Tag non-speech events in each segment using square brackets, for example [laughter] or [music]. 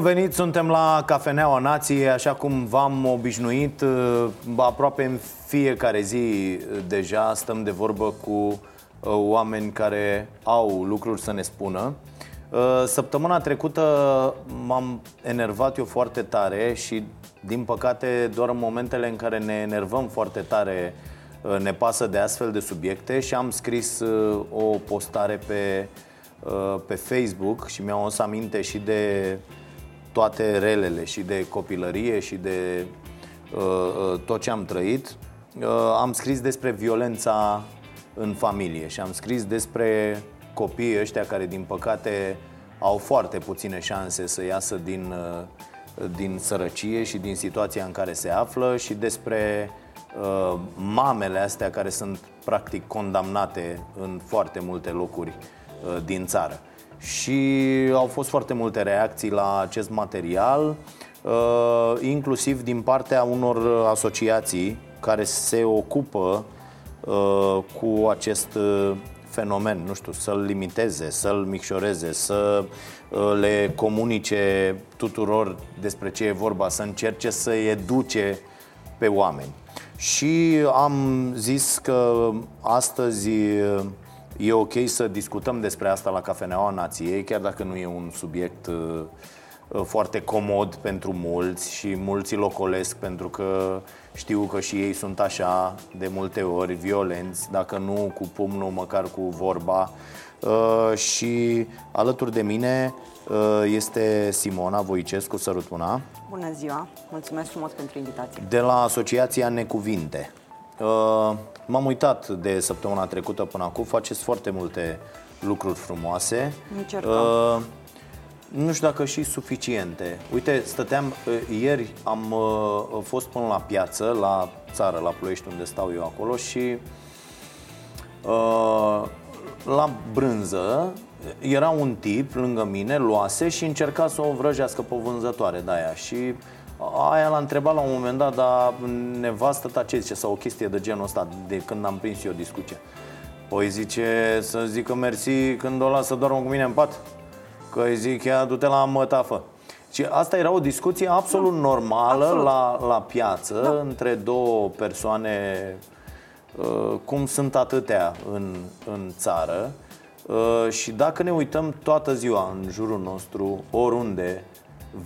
Bun venit, suntem la Cafeneaua Nației, așa cum v-am obișnuit uh, Aproape în fiecare zi uh, deja stăm de vorbă cu uh, oameni care au lucruri să ne spună. Săptămâna trecută m-am enervat eu foarte tare și din păcate doar în momentele în care ne enervăm foarte tare ne pasă de astfel de subiecte și am scris o postare pe, pe Facebook și mi-am adus aminte și de toate relele și de copilărie și de uh, uh, tot ce am trăit, uh, am scris despre violența în familie și am scris despre copiii ăștia care, din păcate, au foarte puține șanse să iasă din, uh, din sărăcie și din situația în care se află și despre uh, mamele astea care sunt practic condamnate în foarte multe locuri uh, din țară și au fost foarte multe reacții la acest material, uh, inclusiv din partea unor asociații care se ocupă uh, cu acest uh, fenomen, nu știu, să-l limiteze, să-l micșoreze, să le comunice tuturor despre ce e vorba, să încerce să educe pe oameni. Și am zis că astăzi E ok să discutăm despre asta la Cafeneaua Nației, chiar dacă nu e un subiect uh, uh, foarte comod pentru mulți și mulți îl ocolesc pentru că știu că și ei sunt așa de multe ori violenți, dacă nu cu pumnul, măcar cu vorba. Uh, și alături de mine este Simona Voicescu, sărut mâna. Bună ziua, mulțumesc frumos pentru invitație. De la Asociația Necuvinte. M-am uitat de săptămâna trecută până acum, faceți foarte multe lucruri frumoase. Încercăm. Uh, nu știu dacă și suficiente. Uite, stăteam, uh, ieri am uh, fost până la piață, la țară, la Ploiești, unde stau eu acolo și uh, la brânză era un tip lângă mine, luase și încerca să o vrăjească pe o vânzătoare de aia și Aia l-a întrebat la un moment dat, dar nevastă ta ce zice, sau o chestie de genul ăsta, de când am prins eu discuția. Păi zice să zică mersi când o lasă doar cu mine în pat. Că îi zic, ea du-te la mătafă. Și asta era o discuție absolut da. normală absolut. La, la piață da. între două persoane, uh, cum sunt atâtea în, în țară. Uh, și dacă ne uităm toată ziua în jurul nostru, oriunde,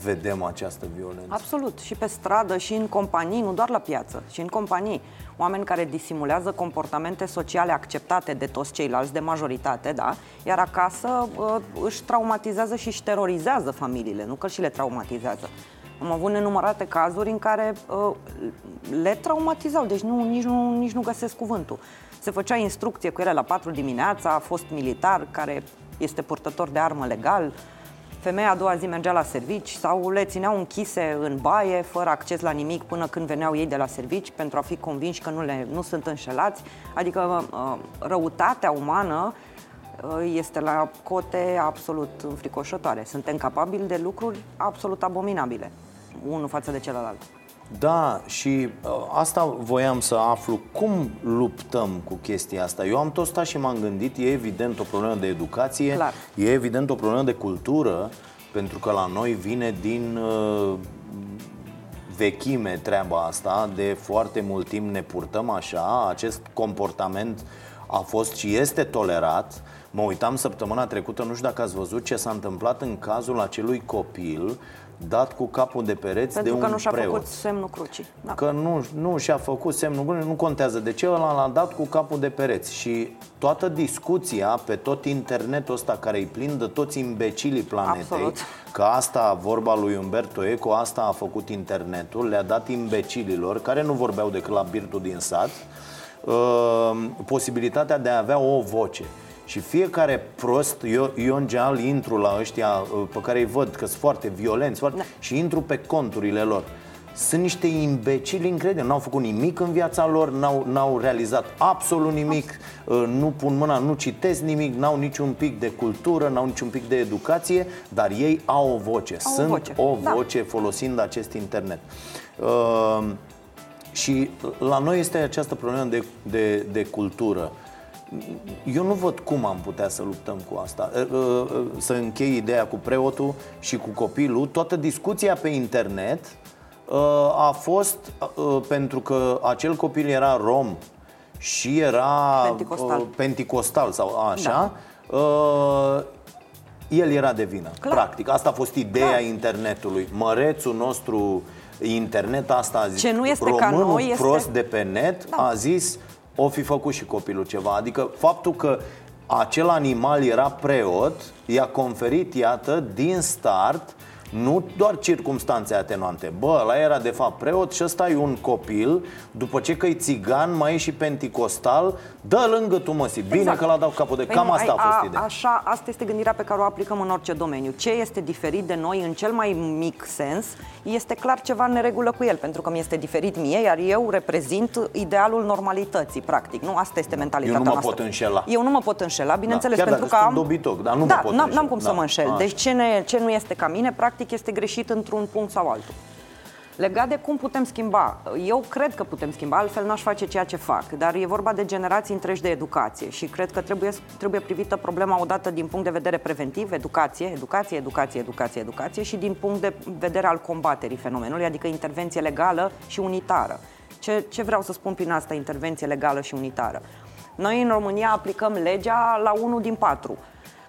vedem această violență. Absolut. Și pe stradă, și în companii, nu doar la piață, și în companii. Oameni care disimulează comportamente sociale acceptate de toți ceilalți, de majoritate, da? Iar acasă uh, își traumatizează și își terorizează familiile, nu că și le traumatizează. Am avut nenumărate cazuri în care uh, le traumatizau, deci nu, nici, nu, nici nu găsesc cuvântul. Se făcea instrucție cu ele la 4 dimineața, a fost militar care este purtător de armă legal, femeia a doua zi mergea la servici sau le țineau închise în baie, fără acces la nimic, până când veneau ei de la servici, pentru a fi convinși că nu, le, nu sunt înșelați. Adică uh, răutatea umană uh, este la cote absolut înfricoșătoare. Suntem capabili de lucruri absolut abominabile, unul față de celălalt. Da, și uh, asta voiam să aflu. Cum luptăm cu chestia asta? Eu am tot stat și m-am gândit, e evident o problemă de educație, Clar. e evident o problemă de cultură, pentru că la noi vine din uh, vechime treaba asta, de foarte mult timp ne purtăm așa, acest comportament a fost și este tolerat. Mă uitam săptămâna trecută, nu știu dacă ați văzut ce s-a întâmplat în cazul acelui copil dat cu capul de pereți Pentru de că un nu și-a preot. făcut semnul crucii. Da. Că nu, nu și-a făcut semnul crucii, nu contează de ce, ăla l-a dat cu capul de pereți. Și toată discuția pe tot internetul ăsta care îi plin de toți imbecilii planetei, Absolut. că asta, vorba lui Umberto Eco, asta a făcut internetul, le-a dat imbecililor care nu vorbeau decât la birtul din sat, uh, posibilitatea de a avea o voce. Și fiecare prost, eu, eu în general intru la ăștia uh, pe care îi văd că sunt foarte violenți foarte, da. și intru pe conturile lor. Sunt niște imbecili incredibili, n-au făcut nimic în viața lor, n-au, n-au realizat absolut nimic, uh, nu pun mâna, nu citesc nimic, n-au niciun pic de cultură, n-au niciun pic de educație, dar ei au o voce, au sunt o voce, o da. voce folosind acest internet. Uh, și la noi este această problemă de, de, de cultură. Eu nu văd cum am putea să luptăm cu asta. Să închei ideea cu preotul și cu copilul. Toată discuția pe internet a fost pentru că acel copil era rom și era Penticostal. penticostal sau așa. Da. El era de vină, Clar. practic. Asta a fost ideea Clar. internetului. Mărețul nostru internet asta a zis. Ce nu este ca Românul noi este- prost de pe net Da. a zis o fi făcut și copilul ceva. Adică faptul că acel animal era preot i-a conferit, iată, din start nu doar circumstanțe atenuante. Bă, ăla era de fapt preot și ăsta e un copil, după ce că e țigan, mai e și penticostal, dă lângă tu măsi. Bine Exact. că l-a dat capul de... Păi Cam nu, asta a ai- fost ideea. Așa, asta este gândirea pe care o aplicăm în orice domeniu. Ce este diferit de noi în cel mai mic sens, este clar ceva în neregulă cu el, pentru că mi este diferit mie, iar eu reprezint idealul normalității, practic. Nu, asta este mentalitatea Eu nu mă noastră. pot înșela. Eu nu mă pot înșela, bineînțeles, chiar pentru dacă că sunt am... dobitoc, dar nu mă da, pot n-am, înșela. n-am cum să Da. mă înșel. Așa. Deci ce, ne, ce nu este ca mine, practic este greșit într-un punct sau altul. Legat de cum putem schimba, eu cred că putem schimba, altfel n-aș face ceea ce fac, dar e vorba de generații întregi de educație și cred că trebuie, trebuie privită problema odată din punct de vedere preventiv, educație, educație, educație, educație, educație și din punct de vedere al combaterii fenomenului, adică intervenție legală și unitară. Ce, ce vreau să spun prin asta, intervenție legală și unitară? Noi în România aplicăm legea la unul din patru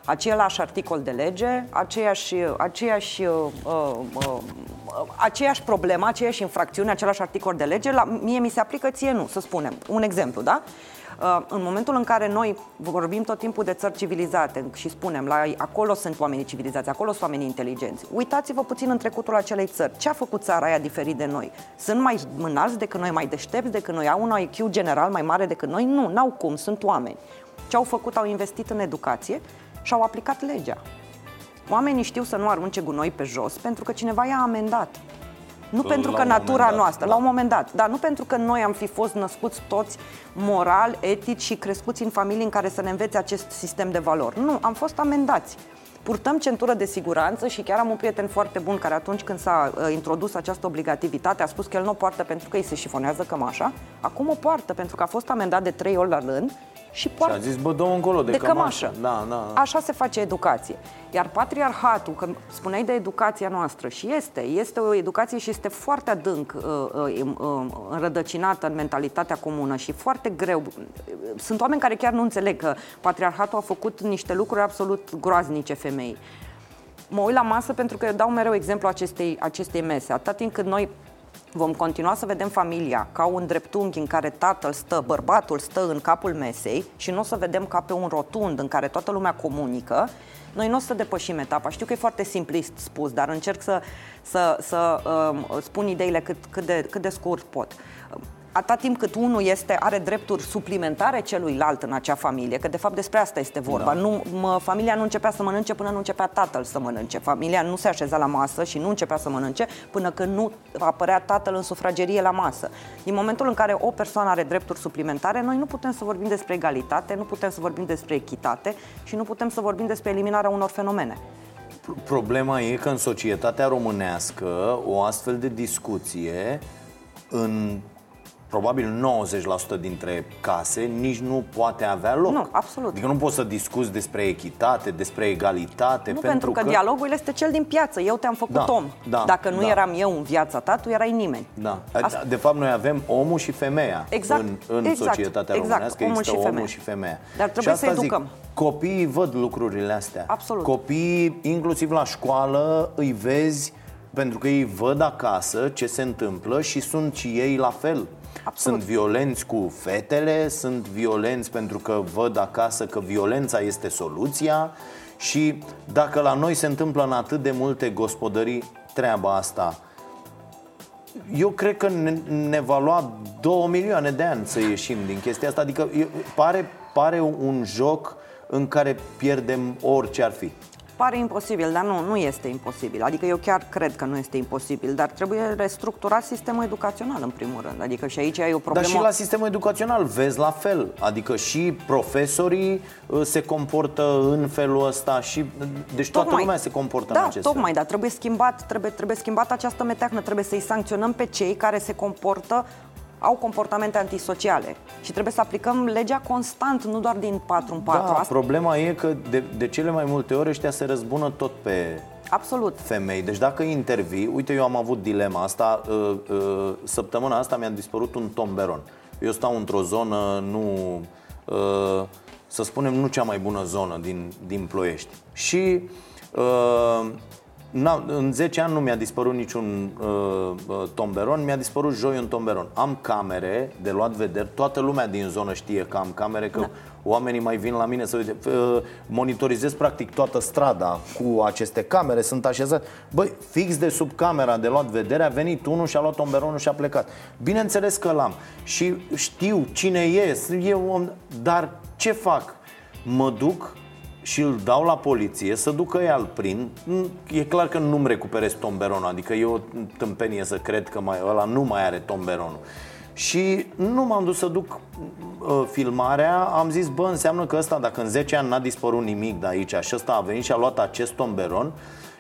același articol de lege, aceeași, aceeași, uh, uh, uh, aceeași problemă, aceeași infracțiune, același articol de lege, la, mie mi se aplică, ție nu, să spunem. Un exemplu, da? Uh, în momentul în care noi vorbim tot timpul de țări civilizate și spunem, la, acolo sunt oamenii civilizați, acolo sunt oamenii inteligenți, uitați-vă puțin în trecutul acelei țări. Ce a făcut țara aia diferit de noi? Sunt mai înalți decât noi, mai deștepți decât noi, au un IQ general mai mare decât noi? Nu, n-au cum, sunt oameni. Ce au făcut? Au investit în educație și au aplicat legea. Oamenii știu să nu arunce gunoi pe jos pentru că cineva i-a amendat. Nu La pentru un că moment natura dat, noastră, da. la un moment dat, dar nu pentru că noi am fi fost născuți toți moral, etic și crescuți în familii în care să ne învețe acest sistem de valori. Nu, am fost amendați. Purtăm centură de siguranță și chiar am un prieten foarte bun care atunci când s-a uh, introdus această obligativitate a spus că el nu o poartă pentru că îi se șifonează cămașa, acum o poartă pentru că a fost amendat de trei ori la rând și Și poartă a zis, bă, dă încolo de, de cămașă. Da, da, da. Așa se face educație. Iar patriarhatul, că spuneai de educația noastră, și este, este o educație și este foarte adânc uh, uh, uh, înrădăcinată în mentalitatea comună și foarte greu. Sunt oameni care chiar nu înțeleg că patriarhatul a făcut niște lucruri absolut groaznice femei. Mă uit la masă pentru că eu dau mereu exemplu acestei, acestei mese. Atât timp cât noi vom continua să vedem familia ca un dreptunghi în care tatăl stă, bărbatul stă în capul mesei și nu o să vedem ca pe un rotund în care toată lumea comunică, noi nu o să depășim etapa. Știu că e foarte simplist spus, dar încerc să, să, să um, spun ideile cât, cât, de, cât de scurt pot atât timp cât unul este, are drepturi suplimentare celuilalt în acea familie, că de fapt despre asta este vorba. Da. Nu, mă, familia nu începea să mănânce până nu începea tatăl să mănânce. Familia nu se așeza la masă și nu începea să mănânce până când nu apărea tatăl în sufragerie la masă. Din momentul în care o persoană are drepturi suplimentare, noi nu putem să vorbim despre egalitate, nu putem să vorbim despre echitate și nu putem să vorbim despre eliminarea unor fenomene. Problema e că în societatea românească o astfel de discuție în probabil 90% dintre case nici nu poate avea loc. Nu, absolut. Adică nu poți să discuți despre echitate, despre egalitate, Nu, pentru, pentru că, că dialogul este cel din piață. Eu te-am făcut Da, om. da, Dacă nu da. eram eu în viața ta, tu erai nimeni. Da. Asta- De fapt, noi avem omul și femeia Exact, în, în exact, societatea exact, românească. omul există și omul femeia. și femeia. Dar trebuie și asta să educăm. Zic, copiii văd lucrurile astea. Absolut. Copiii, inclusiv la școală, îi vezi pentru că ei văd acasă ce se întâmplă și sunt și ei la fel. Absolut. Sunt violenți cu fetele, sunt violenți pentru că văd acasă că violența este soluția și dacă la noi se întâmplă în atât de multe gospodării treaba asta, eu cred că ne, ne va lua două milioane de ani să ieșim din chestia asta. Adică eu, pare, pare un joc în care pierdem orice ar fi. Pare imposibil, dar nu, nu este imposibil. Adică eu chiar cred că nu este imposibil, dar trebuie restructurat sistemul educațional în primul rând. Adică și aici ai o problemă. Dar și la sistemul educațional vezi la fel. Adică și profesorii uh, se comportă în felul ăsta și deci toată lumea se comportă da, în acest tocmai, fel. dar trebuie schimbat, trebuie, trebuie schimbat această meteahnă, trebuie să-i sancționăm pe cei care se comportă au comportamente antisociale și trebuie să aplicăm legea constant, nu doar din 4 în 4. Da, Asta... problema e că de, de cele mai multe ori ăștia se răzbună tot pe Absolut. femei. Deci dacă intervii, uite, eu am avut dilema asta, uh, uh, săptămâna asta mi-a dispărut un tomberon. Eu stau într-o zonă, nu, uh, să spunem, nu cea mai bună zonă din, din Ploiești. Și Na, în 10 ani nu mi-a dispărut niciun uh, uh, tomberon, mi-a dispărut joi un tomberon. Am camere de luat vederi, toată lumea din zonă știe că am camere, că da. oamenii mai vin la mine să uite. Uh, monitorizez practic toată strada cu aceste camere, sunt așezat. Băi, fix de sub camera de luat vedere a venit unul și a luat tomberonul și a plecat. Bineînțeles că l-am și știu cine e, eu, dar ce fac? Mă duc și îl dau la poliție să ducă ea îl prind E clar că nu-mi recuperez tomberonul Adică eu tâmpenie să cred că mai, ăla nu mai are tomberonul și nu m-am dus să duc uh, filmarea Am zis, bă, înseamnă că ăsta Dacă în 10 ani n-a dispărut nimic de aici Și ăsta a venit și a luat acest tomberon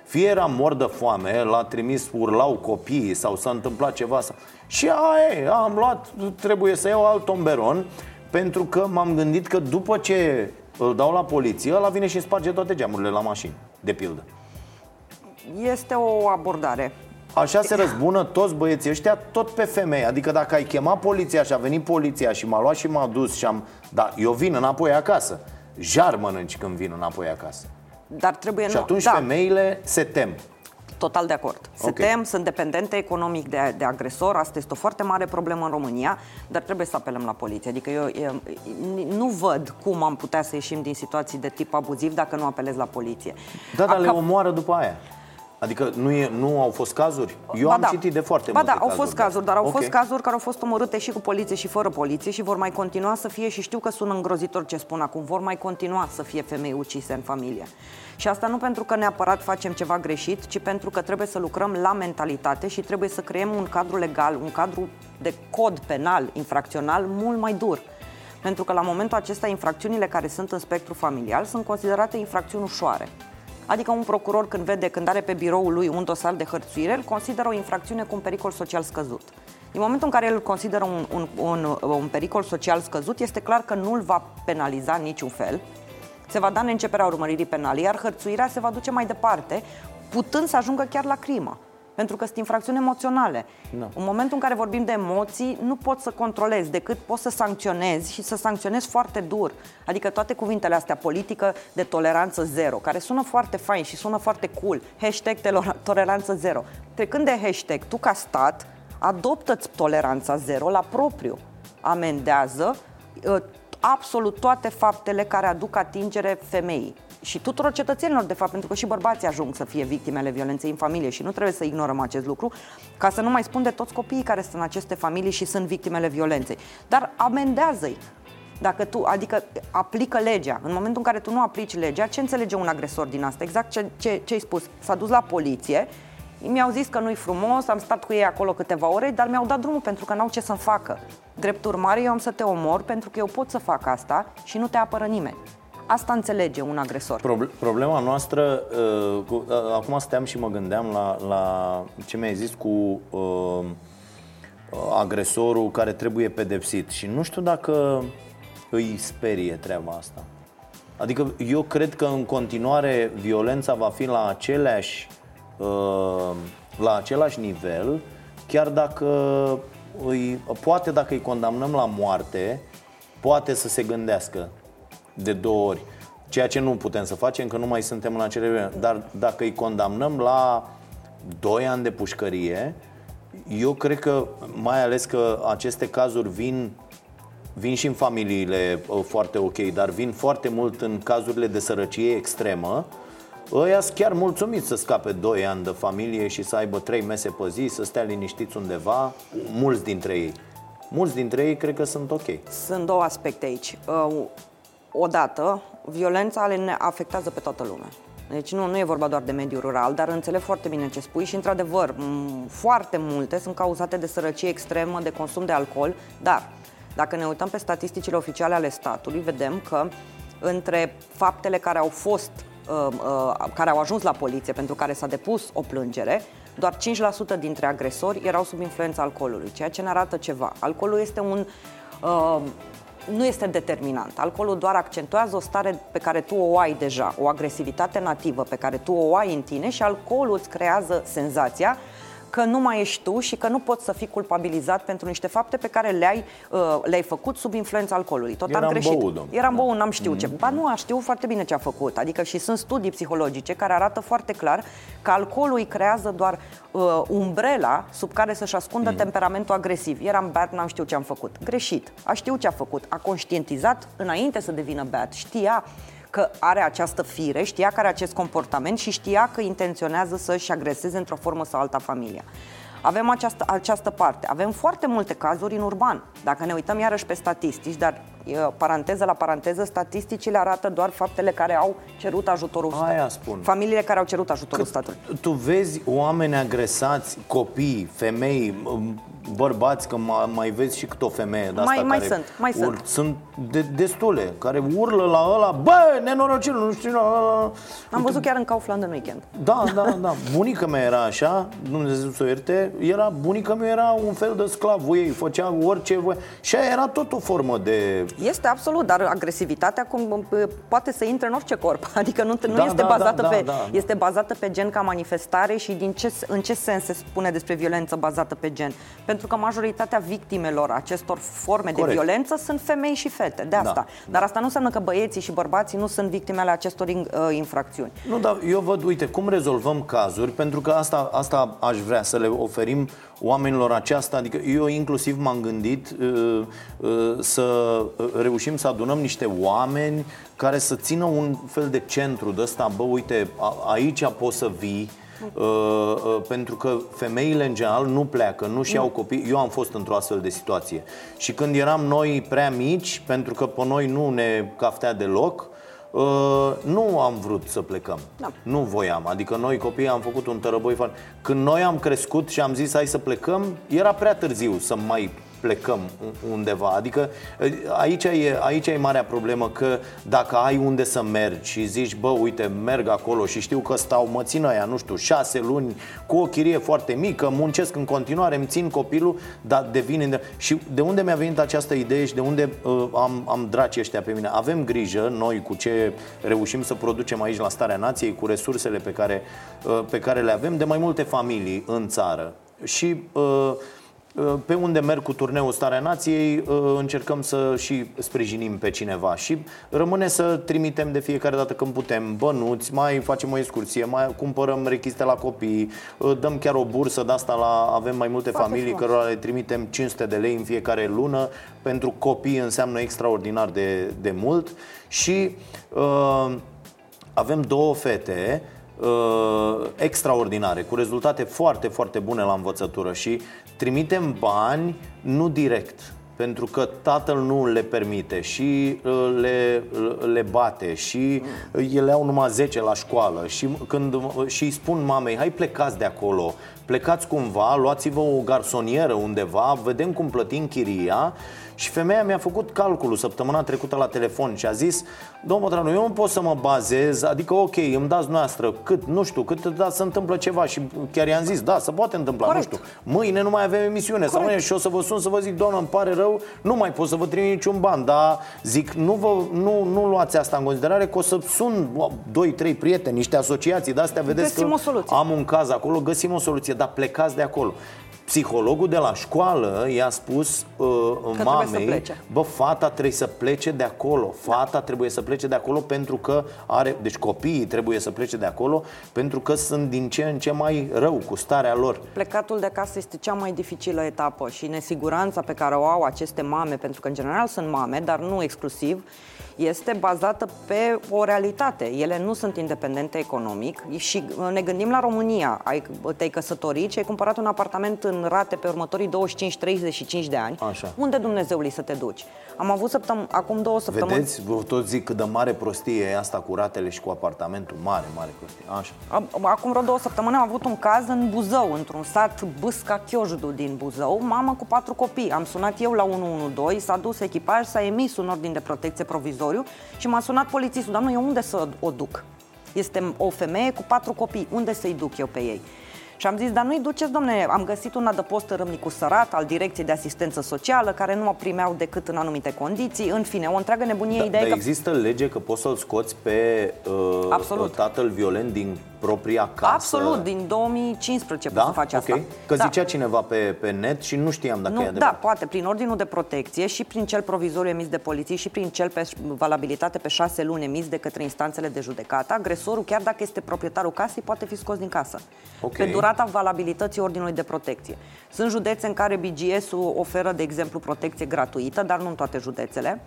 Fie era mor de foame, l-a trimis, urlau copiii Sau s-a întâmplat ceva sau... Și aia am luat, trebuie să iau alt tomberon Pentru că m-am gândit că după ce îl dau la poliție, ăla vine și sparge toate geamurile la mașini, de pildă. Este o abordare. Așa se răzbună toți băieții ăștia, tot pe femei. Adică dacă ai chemat poliția și a venit poliția și m-a luat și m-a dus și am... Da, eu vin înapoi acasă. Jar mănânci când vin înapoi acasă. Dar trebuie... Și atunci da. femeile se tem. Total de acord. Se okay. tem, sunt dependente economic de, de agresor, asta este o foarte mare problemă în România, dar trebuie să apelăm la poliție. Adică eu, eu nu văd cum am putea să ieșim din situații de tip abuziv dacă nu apelez la poliție. Da, dar Aca... le omoară după aia. Adică nu, e, nu au fost cazuri? Eu ba am da. citit de foarte ba multe da, au cazuri, fost cazuri, dar au okay. fost cazuri care au fost omorâte și cu poliție și fără poliție și vor mai continua să fie și știu că sună îngrozitor ce spun acum, vor mai continua să fie femei ucise în familie. Și asta nu pentru că neapărat facem ceva greșit, ci pentru că trebuie să lucrăm la mentalitate și trebuie să creăm un cadru legal, un cadru de cod penal, infracțional, mult mai dur. Pentru că la momentul acesta infracțiunile care sunt în spectru familial sunt considerate infracțiuni ușoare. Adică un procuror când vede, când are pe biroul lui un dosar de hărțuire, îl consideră o infracțiune cu un pericol social scăzut. În momentul în care el îl consideră un, un, un, un pericol social scăzut, este clar că nu îl va penaliza niciun fel, se va da în începerea urmăririi penale, iar hărțuirea se va duce mai departe, putând să ajungă chiar la crimă. Pentru că sunt infracțiuni emoționale. No. În momentul în care vorbim de emoții, nu poți să controlezi, decât poți să sancționezi și să sancționezi foarte dur. Adică toate cuvintele astea, politică de toleranță zero, care sună foarte fain și sună foarte cool, hashtag toleranță zero. Trecând de hashtag, tu ca stat, adoptă-ți toleranța zero la propriu. Amendează, ă, absolut toate faptele care aduc atingere femeii și tuturor cetățenilor, de fapt, pentru că și bărbații ajung să fie victimele violenței în familie și nu trebuie să ignorăm acest lucru, ca să nu mai spun de toți copiii care sunt în aceste familii și sunt victimele violenței. Dar amendează-i. Dacă tu, adică aplică legea. În momentul în care tu nu aplici legea, ce înțelege un agresor din asta? Exact ce, ce, ce ai spus. S-a dus la poliție, mi-au zis că nu-i frumos, am stat cu ei acolo câteva ore, dar mi-au dat drumul pentru că n-au ce să-mi facă. Drept urmare, eu am să te omor pentru că eu pot să fac asta și nu te apără nimeni. Asta înțelege un agresor. Problema noastră, uh, cu, uh, acum stăteam și mă gândeam la, la ce mi-ai zis cu uh, agresorul care trebuie pedepsit și nu știu dacă îi sperie treaba asta. Adică eu cred că în continuare violența va fi la aceleași uh, la același nivel, chiar dacă îi, poate dacă îi condamnăm la moarte, poate să se gândească de două ori. Ceea ce nu putem să facem, că nu mai suntem în acele vreme. Dar dacă îi condamnăm la 2 ani de pușcărie, eu cred că, mai ales că aceste cazuri vin vin și în familiile uh, foarte ok, dar vin foarte mult în cazurile de sărăcie extremă, Ăia sunt chiar mulțumiți să scape 2 ani de familie și să aibă 3 mese pe zi, să stea liniștiți undeva, mulți dintre ei. Mulți dintre ei cred că sunt ok. Sunt două aspecte aici. Uh, odată, violența le afectează pe toată lumea. Deci nu, nu e vorba doar de mediul rural, dar înțeleg foarte bine ce spui și, într-adevăr, foarte multe sunt cauzate de sărăcie extremă, de consum de alcool, dar dacă ne uităm pe statisticile oficiale ale statului, vedem că între faptele care au fost Uh, uh, care au ajuns la poliție pentru care s-a depus o plângere, doar 5% dintre agresori erau sub influența alcoolului, ceea ce ne arată ceva. Alcoolul este un uh, nu este determinant. Alcoolul doar accentuează o stare pe care tu o ai deja, o agresivitate nativă pe care tu o ai în tine și alcoolul îți creează senzația că nu mai ești tu și că nu poți să fii culpabilizat pentru niște fapte pe care le-ai, uh, le-ai făcut sub influența alcoolului. Tot Eram am greșit. Băut, Eram băut, n-am știut mm-hmm. ce. Ba nu, a știut foarte bine ce a făcut. Adică și sunt studii psihologice care arată foarte clar că alcoolul îi creează doar uh, umbrela sub care să-și ascundă mm. temperamentul agresiv. Eram beat, n-am știut ce am făcut. Greșit. A știut ce a făcut. A conștientizat înainte să devină beat. Știa că are această fire, știa că are acest comportament și știa că intenționează să-și agreseze într-o formă sau alta familia. Avem această, această parte. Avem foarte multe cazuri în urban. Dacă ne uităm iarăși pe statistici, dar paranteză la paranteză, statisticile arată doar faptele care au cerut ajutorul statului. Aia spun. Familiile care au cerut ajutorul că statului. Tu vezi oameni agresați, copii, femei, bărbați, că mai vezi și cât o femeie de asta mai, mai care sunt, mai ur- sunt. Sunt de, destule, care urlă la ăla, bă, nenorocil, nu știu. La... Am văzut chiar în Kaufland în weekend. Da, da, da. Bunica mea era așa, Dumnezeu să o ierte, era, bunica mea era un fel de sclav ei, făcea orice voie. Și aia era tot o formă de... Este absolut, dar agresivitatea cum, poate să intre în orice corp. [laughs] Adică nu, nu Da, este da, bazată da, pe da, da. este bazată pe gen ca manifestare și din ce, în ce sens se spune despre violență bazată pe gen? Pentru că majoritatea victimelor acestor forme Corect. de violență sunt femei și fete, de asta. Da, Dar asta nu înseamnă că băieții și bărbații nu sunt victime ale acestor in, uh, infracțiuni. Nu, dar eu văd, uite, cum rezolvăm cazuri, pentru că asta, asta aș vrea să le oferim oamenilor aceasta, adică eu inclusiv m-am gândit uh, uh, să reușim să adunăm niște oameni care să țină un fel de centru de ăsta, bă, uite, a, aici poți să vii, Uh, uh, pentru că femeile în general nu pleacă, nu și iau copii. Eu am fost într-o astfel de situație. Și când eram noi prea mici, pentru că pe noi nu ne caftea deloc, uh, nu am vrut să plecăm. Da. Nu voiam. Adică noi copiii am făcut un tărăboi foarte... Când noi am crescut și am zis hai să plecăm, era prea târziu să mai plecăm undeva. Adică aici e, aici e marea problemă că dacă ai unde să mergi și zici, bă, uite, merg acolo și știu că stau, mă țin aia, nu știu, șase luni cu o chirie foarte mică, muncesc în continuare, îmi țin copilul, dar devin... Și de unde mi-a venit această idee și de unde uh, am, am dracii ăștia pe mine? Avem grijă, noi, cu ce reușim să producem aici la Starea Nației, cu resursele pe care, uh, pe care le avem, de mai multe familii în țară. Și... Uh, pe unde merg cu turneul Starea Nației, încercăm să și sprijinim pe cineva și rămâne să trimitem de fiecare dată când putem bănuți, mai facem o excursie, mai cumpărăm rechiste la copii, dăm chiar o bursă de asta la avem mai multe Foarte familii frumos. cărora le trimitem 500 de lei în fiecare lună. Pentru copii înseamnă extraordinar de, de mult și uh, avem două fete uh, extraordinare, cu rezultate foarte, foarte bune la învățătură și trimitem bani nu direct, pentru că tatăl nu le permite și uh, le, le bate și ele au numai 10 la școală și când și îi spun mamei, hai plecați de acolo, plecați cumva, luați-vă o garsonieră undeva, vedem cum plătim chiria și femeia mi-a făcut calculul săptămâna trecută la telefon și a zis Domnul Pătranu, eu nu pot să mă bazez Adică ok, îmi dați noastră cât, nu știu, cât da, se întâmplă ceva Și chiar i-am zis, da, se poate întâmpla, Corect. nu știu Mâine nu mai avem emisiune sau mâine și o să vă sun să vă zic Doamnă, îmi pare rău, nu mai pot să vă trimit niciun ban Dar zic, nu, vă, nu, nu luați asta în considerare Că o să sun 2-3 prieteni, niște asociații de astea Vedeți Găsim că o soluție. am un caz acolo, găsim o soluție Dar plecați de acolo Psihologul de la școală i-a spus uh, trebuie mamei să plece. Bă, fata trebuie să plece de acolo Fata trebuie să plece de acolo pentru că are Deci copiii trebuie să plece de acolo Pentru că sunt din ce în ce mai rău cu starea lor Plecatul de acasă este cea mai dificilă etapă și nesiguranța pe care o au aceste mame, pentru că în general sunt mame, dar nu exclusiv, este bazată pe o realitate. Ele nu sunt independente economic și uh, ne gândim la România. Ai, te-ai căsătorit și ai cumpărat un apartament în rate pe următorii 25-35 de ani. Așa. Unde Dumnezeului să te duci? Am avut săptăm- acum două săptămâni... Vedeți, vă tot zic cât de mare prostie e asta cu ratele și cu apartamentul Mare, mare prostie Așa Am- Acum vreo două săptămâni am avut un caz în Buzău, într-un sat Bâsca Chiojdu din Buzău, mamă cu patru copii. Am sunat eu la 112, s-a dus echipaj, s-a emis un ordin de protecție provizoriu și m-a sunat polițistul. Doamne, eu unde să o duc? Este o femeie cu patru copii, unde să-i duc eu pe ei? Și am zis, dar nu-i duceți, domne, am găsit un adăpost în Râmnicu Sărat al Direcției de Asistență Socială, care nu mă primeau decât în anumite condiții. În fine, o întreagă nebunie Da, ideea dar că... există lege că poți să-l scoți pe uh, Absolut. tatăl violent din propria casă? Absolut, din 2015 Da? poți să faci asta. ok. Că da. zicea cineva pe, pe net și nu știam dacă e Nu, da, adevărat. poate, prin ordinul de protecție și prin cel provizoriu emis de poliție și prin cel pe valabilitate pe șase luni emis de către instanțele de judecată, agresorul, chiar dacă este proprietarul casei, poate fi scos din casă. Ok. Pe durata valabilității ordinului de protecție. Sunt județe în care BGS-ul oferă, de exemplu, protecție gratuită, dar nu în toate județele,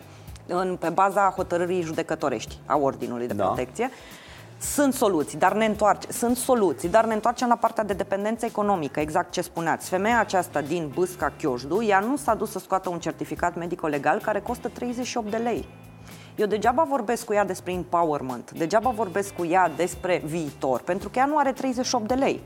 în, pe baza hotărârii judecătorești a ordinului de Da. protecție. Sunt soluții, dar ne întoarce. Sunt soluții, dar ne întoarcem la partea de dependență economică, exact ce spuneați. Femeia aceasta din Bâsca Chiojdu, ea nu s-a dus să scoată un certificat medico-legal care costă 38 de lei. Eu degeaba vorbesc cu ea despre empowerment, degeaba vorbesc cu ea despre viitor, pentru că ea nu are 38 de lei.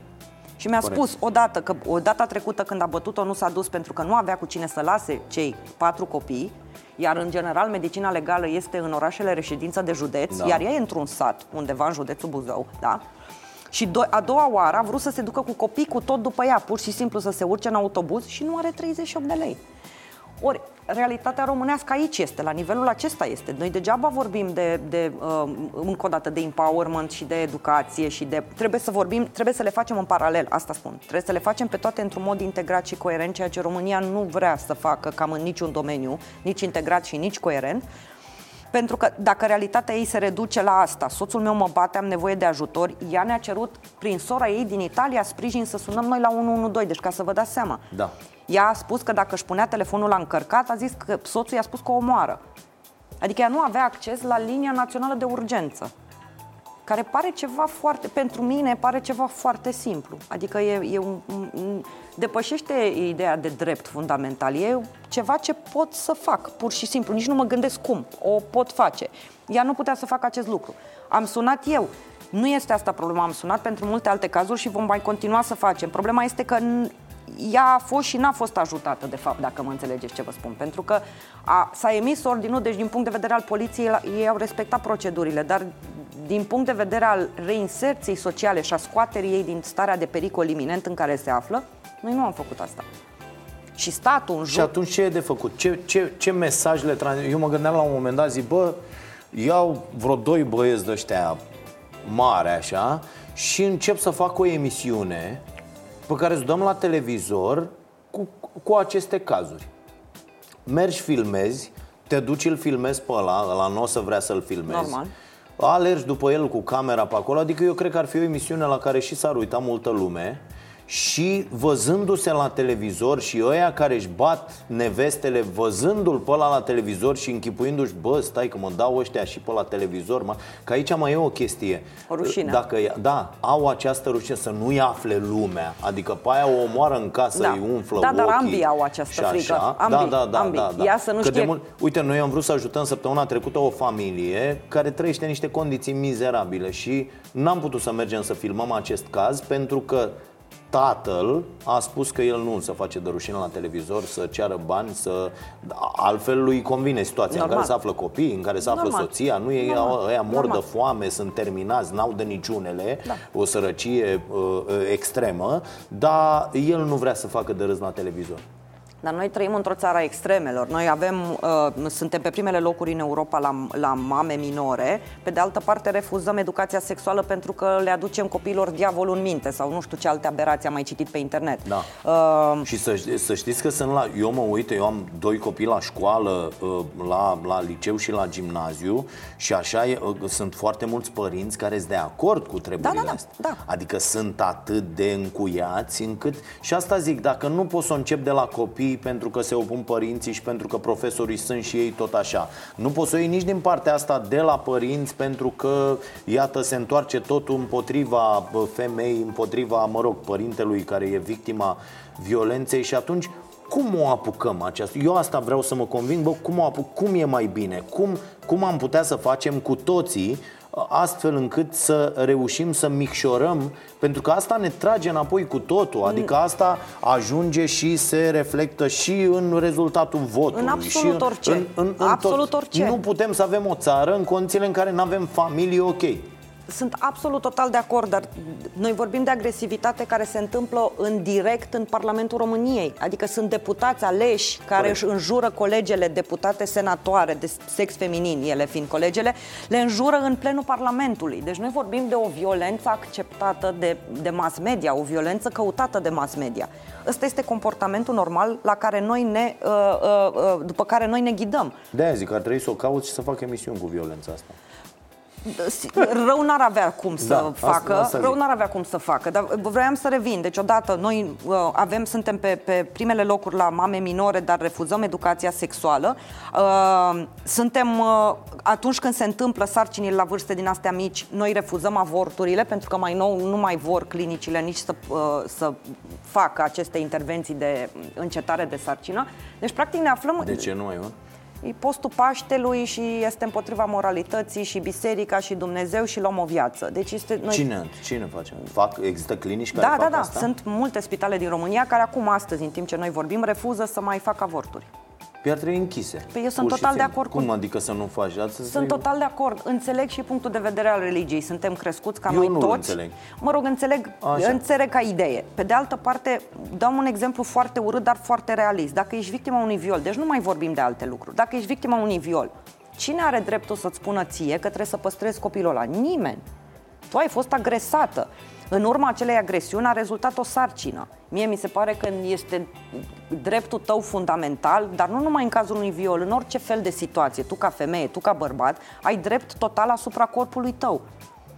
Și mi-a Corect. spus odată că o data trecută când a bătut-o nu s-a dus pentru că nu avea cu cine să lase cei patru copii, iar în general medicina legală este în orașele reședință de județ, Da. iar ea e într-un sat undeva în județul Buzău, da? Și do- a doua oară a vrut să se ducă cu copii cu tot după ea, pur și simplu să se urce în autobuz și nu are 38 de lei. Ori, realitatea românească aici este, la nivelul acesta este. Noi degeaba vorbim de, de uh, încă o dată, de empowerment și de educație și de... Trebuie să vorbim, trebuie să le facem în paralel, asta spun. Trebuie să le facem pe toate într-un mod integrat și coerent, ceea ce România nu vrea să facă cam în niciun domeniu, nici integrat și nici coerent. Pentru că dacă realitatea ei se reduce la asta, soțul meu mă bate, am nevoie de ajutor, ea ne-a cerut prin sora ei din Italia sprijin să sunăm noi la 112, deci ca să vă dați seama. Da. Ea a spus că dacă își punea telefonul la încărcat, a zis că soțul i-a spus că o omoară. Adică ea nu avea acces la linia națională de urgență. Care pare ceva foarte, pentru mine, pare ceva foarte simplu. Adică e, e un, un, un, depășește ideea de drept fundamental. E ceva ce pot să fac, pur și simplu. Nici nu mă gândesc cum. O pot face. Ea nu putea să facă acest lucru. Am sunat eu. Nu este asta problema. Am sunat pentru multe alte cazuri și vom mai continua să facem. Problema este că n- ea a fost și n-a fost ajutată, de fapt, dacă mă înțelegeți ce vă spun. Pentru că a, s-a emis ordinul, deci din punct de vedere al poliției, la- ei au respectat procedurile, dar din punct de vedere al reinserției sociale și a scoaterii ei din starea de pericol iminent în care se află, noi nu am făcut asta. Și statul în Și jur... atunci ce e de făcut? Ce, ce, ce mesaj le trans... Eu mă gândeam la un moment dat, zic, bă, iau vreo doi băieți de ăștia mare așa și încep să fac o emisiune pe care îți dăm la televizor cu, cu aceste cazuri. Mergi, filmezi, te duci, îl filmezi pe ăla, ăla nu o să vrea să-l filmezi. Normal. Alergi după el cu camera pe acolo, adică eu cred că ar fi o emisiune la care și s-ar uita multă lume și văzându-se la televizor și ăia care își bat nevestele văzându-l pe ăla la televizor și închipuindu-și, bă, stai că mă dau ăștia și pe la televizor, mă. că aici mai e o chestie. O rușine. Dacă, da, au această rușine să nu-i afle lumea, adică pe aia o omoară în casă, Da. îi umflă Da, dar ochii ambii au această și frică. Așa. Ambii, da, da, da, ambii. da, da. Ea să nu Că de știe- mult, uite, noi am vrut să ajutăm săptămâna trecută o familie care trăiește în niște condiții mizerabile și n-am putut să mergem să filmăm acest caz pentru că tatăl a spus că el nu se face de rușine la televizor să ceară bani, să altfel lui convine situația Normal. în care se află copii, în care se află Normal. soția, nu e Normal. ăia mor Normal. de foame, sunt terminați, n-au de niciunele, Da. o sărăcie uh, uh, extremă, dar el nu vrea să facă de râs la televizor. Dar noi trăim într-o țară a extremelor. Noi avem, uh, suntem pe primele locuri în Europa la, la mame minore. Pe de altă parte, refuzăm educația sexuală pentru că le aducem copiilor diavolul în minte sau nu știu ce alte aberații am mai citit pe internet. Da. Uh, Și să, să știți că sunt la... Eu mă uit, eu am doi copii la școală, uh, la, la liceu și la gimnaziu și așa e, uh, sunt foarte mulți părinți care sunt de acord cu treburile Da, da, da, astea. da. Adică sunt atât de încuiați încât... Și asta zic, dacă nu pot să o încep de la copii pentru că se opun părinții și pentru că profesorii sunt și ei tot așa. Nu pot să o iei nici din partea asta de la părinți pentru că, iată, se întoarce totul împotriva bă, femeii, împotriva, mă rog, părintelui care e victima violenței și atunci cum o apucăm aceasta? Eu asta vreau să mă conving, bă, cum o apuc, cum e mai bine? Cum, cum am putea să facem cu toții astfel încât să reușim să micșorăm, pentru că asta ne trage înapoi cu totul, adică asta ajunge și se reflectă și în rezultatul votului. În absolut și orice. În, în, în Absolut tot. orice. Nu putem să avem o țară în condițiile în care nu avem familii ok. Sunt absolut total de acord, dar noi vorbim de agresivitate care se întâmplă în direct în Parlamentul României. Adică sunt deputați aleși care Corect. își înjură colegele deputate senatoare de sex feminin, ele fiind colegele, le înjură în plenul Parlamentului. Deci noi vorbim de o violență acceptată de, de mass media, o violență căutată de mass media. Ăsta este comportamentul normal la care noi ne, uh, uh, uh, după care noi ne ghidăm. De-aia zic, ar trebui să o cauți și să facă emisiuni cu violența asta rău n-ar avea cum să da, facă, asta, asta rău n-ar avea cum să facă, dar vreau să revin. Deci odată noi uh, avem, suntem pe, pe primele locuri la mame minore, dar refuzăm educația sexuală. Uh, suntem, uh, atunci când se întâmplă sarcinile la vârste din astea mici, noi refuzăm avorturile, pentru că mai nou nu mai vor clinicile nici să, să facă aceste intervenții de încetare de sarcină. Deci, practic, ne aflăm... De ce nu mai vor? E postul Paștelui și este împotriva moralității și biserica și Dumnezeu și luăm o viață. Deci este, noi... Cine? Cine face? Fac, există clinici care da, fac Da, da, asta? Sunt multe spitale din România care acum, astăzi, în timp ce noi vorbim, refuză să mai facă avorturi. Pe ar trebui închise. Păi eu sunt total de acord cu... Cum adică să nu faci? Să sunt trebuie... total de acord. Înțeleg și punctul de vedere al religiei. Suntem crescuți ca eu noi nu toți. înțeleg. Mă rog, înțeleg, Așa. înțeleg ca idee. Pe de altă parte, dau un exemplu foarte urât, dar foarte realist. Dacă ești victima unui viol, deci nu mai vorbim de alte lucruri. Dacă ești victima unui viol, cine are dreptul să-ți spună ție că trebuie să păstrezi copilul ăla? Nimeni. Tu ai fost agresată. În urma acelei agresiuni a rezultat o sarcină. Mie mi se pare că este dreptul tău fundamental, dar nu numai în cazul unui viol, în orice fel de situație, tu ca femeie, tu ca bărbat, ai drept total asupra corpului tău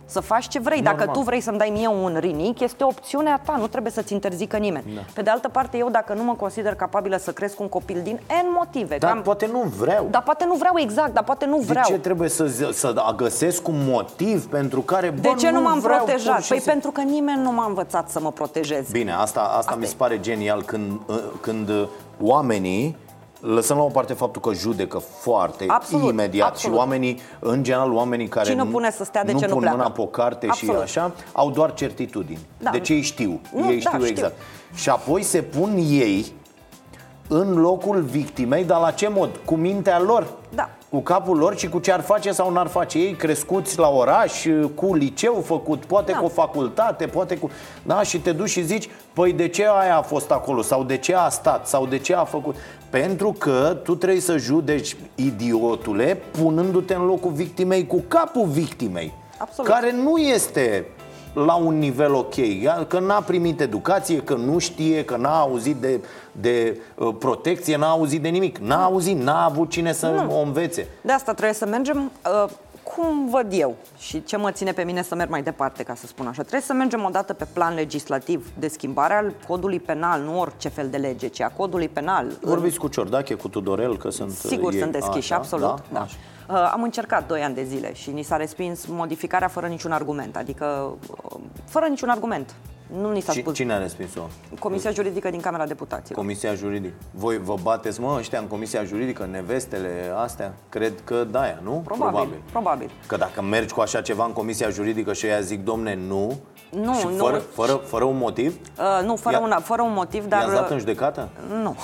să faci ce vrei. Normal. Dacă tu vrei să-mi dai mie un rinic, este opțiunea ta, nu trebuie să-ți interzică nimeni. Da. Pe de altă parte, eu dacă nu mă consider capabilă să cresc un copil din N motive. Dar cam... poate nu vreau. Dar poate nu vreau exact, dar poate nu vreau. De ce trebuie să, să găsesc un motiv pentru care, bă, De ce nu, nu m-am vreau, protejat? Păi să... pentru că nimeni nu m-a învățat să mă protejez. Bine, asta, asta, asta mi se pare genial când, când oamenii lăsăm la o parte faptul că judecă foarte absolut, imediat absolut. și oamenii, în general, oamenii care Cine nu pune să stea, de nu ce pun nu pleacă? mâna pe o carte absolut. și așa, au doar certitudini. Da. De ce ei știu? Nu, ei da, știu exact. Știu. Și apoi se pun ei în locul victimei, dar la ce mod? Cu mintea lor. Da. Cu capul lor și cu ce ar face sau n-ar face ei, crescuți la oraș, cu liceu făcut, poate da. cu o facultate, poate cu... Da, și te duci și zici, păi de ce aia a fost acolo, sau de ce a stat, sau de ce a făcut... Pentru că tu trebuie să judeci idiotule punându-te în locul victimei cu capul victimei. Absolut. Care nu este la un nivel ok, că n-a primit educație, că nu știe, că n-a auzit de, de uh, protecție, n-a auzit de nimic, n-a auzit, n-a avut cine să nu. o învețe. De asta trebuie să mergem uh, cum văd eu și ce mă ține pe mine să merg mai departe, ca să spun așa. Trebuie să mergem odată pe plan legislativ de schimbare al codului penal, nu orice fel de lege, ci a codului penal. Vorbiți cu Ciordache, cu Tudorel, că sunt Sigur ei, sunt deschiși, așa, absolut. Da? Da. Așa. Uh, am încercat 2 ani de zile și ni s-a respins modificarea fără niciun argument, adică uh, fără niciun argument. Nu ni s-a spus. Cine a respins-o? Comisia Juridică din Camera Deputaților. Comisia Juridică. Voi vă bateți, mă, ăștia în Comisia Juridică, nevestele astea? Cred că da, nu? Probabil, probabil. probabil. Că dacă mergi cu așa ceva în Comisia Juridică și ea zic, domne, nu, nu, și nu. Fără, fără, fără un motiv? Uh, nu, fără, una, fără un motiv, dar... I-ați dat în judecată? Nu.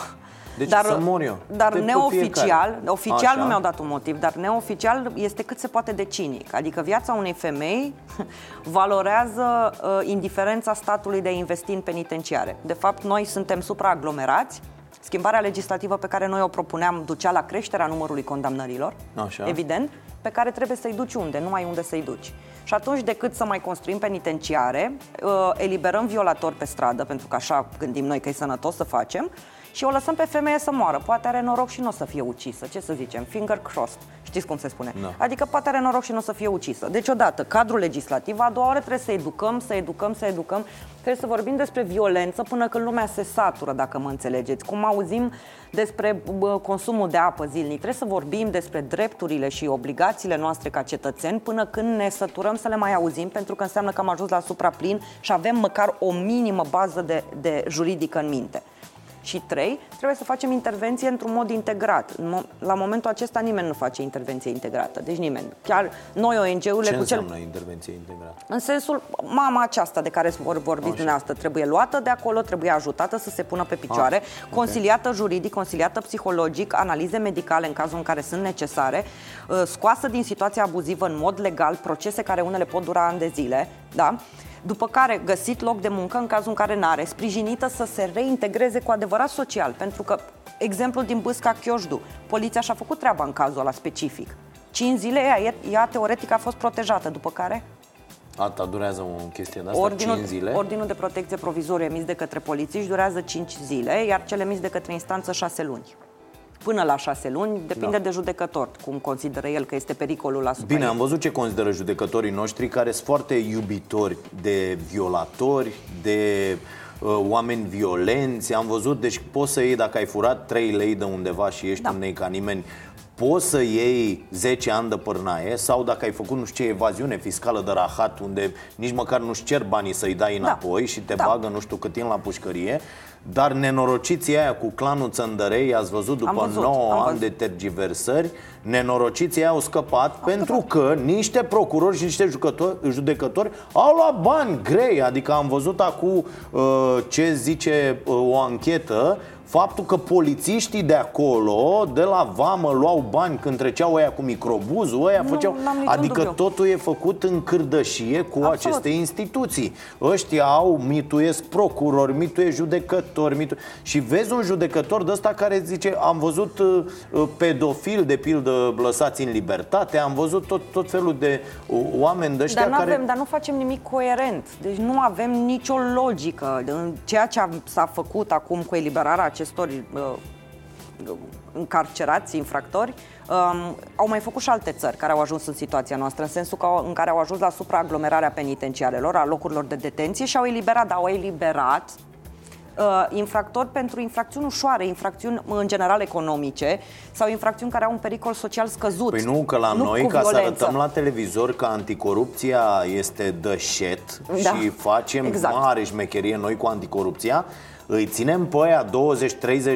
Deci dar, să mor eu. Dar neoficial, oficial Așa. nu mi-au dat un motiv, dar neoficial este cât se poate de cinic. Adică viața unei femei [laughs] valorează uh, indiferența statului de a investi în penitenciare. De fapt, noi suntem supraaglomerați, Schimbarea legislativă pe care noi o propuneam ducea la creșterea numărului condamnărilor, Așa. evident, pe care trebuie să-i duci unde, nu mai unde să-i duci. Și atunci, decât să mai construim penitenciare, uh, eliberăm violatori pe stradă, pentru că așa gândim noi că e sănătos să facem, și o lăsăm pe femeie să moară. Poate are noroc și nu o să fie ucisă. Ce să zicem? Finger crossed. Știți cum se spune? No. Adică poate are noroc și nu o să fie ucisă. Deci, odată, cadrul legislativ, a doua oară trebuie să educăm, să educăm, să educăm. Trebuie să vorbim despre violență până când lumea se satură, dacă mă înțelegeți. Cum auzim despre consumul de apă zilnic, trebuie să vorbim despre drepturile și obligațiile noastre ca cetățeni până când ne săturăm să le mai auzim, pentru că înseamnă că am ajuns la supraplin și avem măcar o minimă bază de, de juridică în minte. Și trei, trebuie să facem intervenție într-un mod integrat. La momentul acesta nimeni nu face intervenție integrată, deci nimeni. Chiar noi ONG-urile... Ce înseamnă cel... intervenție integrată? În sensul, mama aceasta de care vor vorbi dumneavoastră trebuie luată de acolo, trebuie ajutată să se pună pe picioare, Așa. consiliată okay. juridic, consiliată psihologic, analize medicale în cazul în care sunt necesare, uh, scoasă din situația abuzivă în mod legal, procese care unele pot dura ani de zile, da? după care găsit loc de muncă în cazul în care n-are, sprijinită să se reintegreze cu adevărat social, pentru că exemplul din Bâsca Chioșdu, poliția și-a făcut treaba în cazul ăla specific. Cinci zile ea, ea teoretic a fost protejată, după care Asta durează o chestie de asta, ordinul, 5 zile? Ordinul de protecție provizoriu emis de către polițiști durează 5 zile, iar cel emis de către instanță 6 luni până la șase luni, depinde da. de judecător, cum consideră el că este pericolul asupra Bine, am văzut ce consideră judecătorii noștri care sunt foarte iubitori de violatori, de uh, oameni violenți. Am văzut, deci poți să iei, dacă ai furat 3 lei de undeva și ești da. un nei ca nimeni, poți să iei 10 ani de pârnaie sau dacă ai făcut nu știu ce evaziune fiscală de rahat unde nici măcar nu-și cer banii să-i dai da. înapoi da. și te da. bagă nu știu cât timp la pușcărie, dar nenorociții aia cu clanul Țăndărei, ați văzut după văzut, 9 ani văzut. de tergiversări, nenorociții aia au scăpat am pentru scăpat. că niște procurori și niște jucători, judecători au luat bani grei. Adică am văzut acum uh, ce zice uh, o anchetă faptul că polițiștii de acolo, de la vamă, luau bani când treceau ăia cu microbuzul, ăia nu, făceau... Adică dubiu. totul e făcut în cârdășie cu Absolut. aceste instituții. Ăștia au, mituiesc procurori, mituiesc judecători, mitu... și vezi un judecător de ăsta care zice, am văzut uh, uh, pedofil, de pildă, lăsați în libertate, am văzut tot, tot felul de uh, oameni de ăștia dar care... Avem, dar nu facem nimic coerent. Deci nu avem nicio logică. În ceea ce s-a făcut acum cu eliberarea acestor uh, încarcerați, infractori, um, au mai făcut și alte țări care au ajuns în situația noastră, în sensul că, în care au ajuns la supraaglomerarea penitenciarelor, a locurilor de detenție și au eliberat, dar au eliberat uh, infractori pentru infracțiuni ușoare, infracțiuni în general economice sau infracțiuni care au un pericol social scăzut. Păi nu, că la nu noi, ca violență. să arătăm la televizor că anticorupția este de șet da. și facem exact. mare șmecherie noi cu anticorupția, îi ținem pe aia 20-30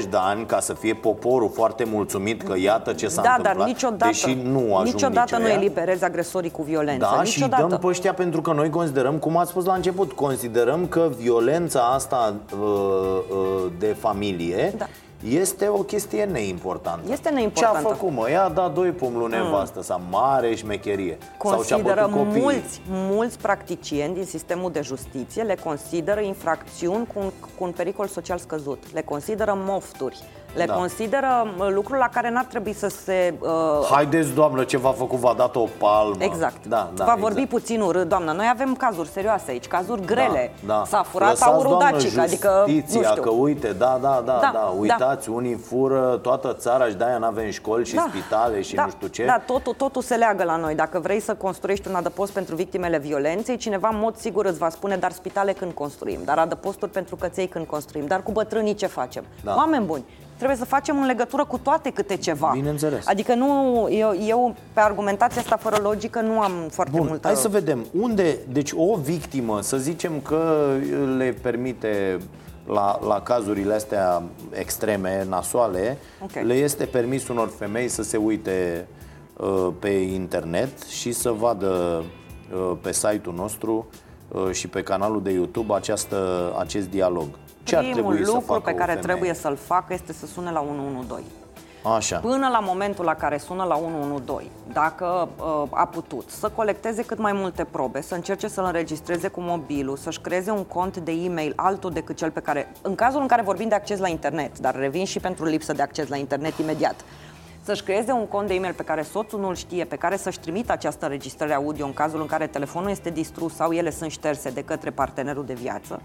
de ani ca să fie poporul foarte mulțumit că iată ce s-a da, întâmplat, dar niciodată, deși nu ajung Niciodată nu eliberezi agresorii cu violență. Da, niciodată. și dăm pe ăștia pentru că noi considerăm, cum ați spus la început, considerăm că violența asta uh, uh, de familie da este o chestie neimportantă. Este neimportantă. Ce a făcut, mă? Ea a dat doi pom lui nevastă, mm. sau mare șmecherie. Consideră sau mulți, mulți practicieni din sistemul de justiție le consideră infracțiuni cu un, cu un pericol social scăzut. Le consideră mofturi le da. consideră lucruri la care n-ar trebui să se... Uh... Haideți, doamnă, ce v-a făcut, v-a dat o palmă. Exact. Da, da, Va exact. vorbi puțin urât, doamnă. Noi avem cazuri serioase aici, cazuri grele. Da, da. S-a furat Lăsați, aurul dacic, adică, nu știu. că uite, da, da, da, da, da. Uitați, da. unii fură toată țara și de-aia n-avem școli și da. spitale și da. nu știu ce. Da, totul, totul se leagă la noi. Dacă vrei să construiești un adăpost pentru victimele violenței, cineva în mod sigur îți va spune, dar spitale când construim, dar adăposturi pentru căței când construim, dar cu bătrânii ce facem? Da. Oameni buni, trebuie să facem în legătură cu toate câte ceva. Bineînțeles. Adică nu, eu, eu pe argumentația asta fără logică nu am foarte Bun, multă... hai să vedem. Unde, deci o victimă, să zicem că le permite la, la cazurile astea extreme, nasoale, okay. le este permis unor femei să se uite uh, pe internet și să vadă uh, pe site-ul nostru uh, și pe canalul de YouTube această, acest dialog. Ce Primul ar trebui lucru să facă pe care trebuie să-l facă este să sune la 112. Așa. Până la momentul la care sună la 112, dacă uh, a putut să colecteze cât mai multe probe, să încerce să-l înregistreze cu mobilul, să-și creeze un cont de e-mail altul decât cel pe care, în cazul în care vorbim de acces la internet, dar revin și pentru lipsă de acces la internet imediat, să-și creeze un cont de e-mail pe care soțul nu-l știe, pe care să-și trimită această înregistrare audio în cazul în care telefonul este distrus sau ele sunt șterse de către partenerul de viață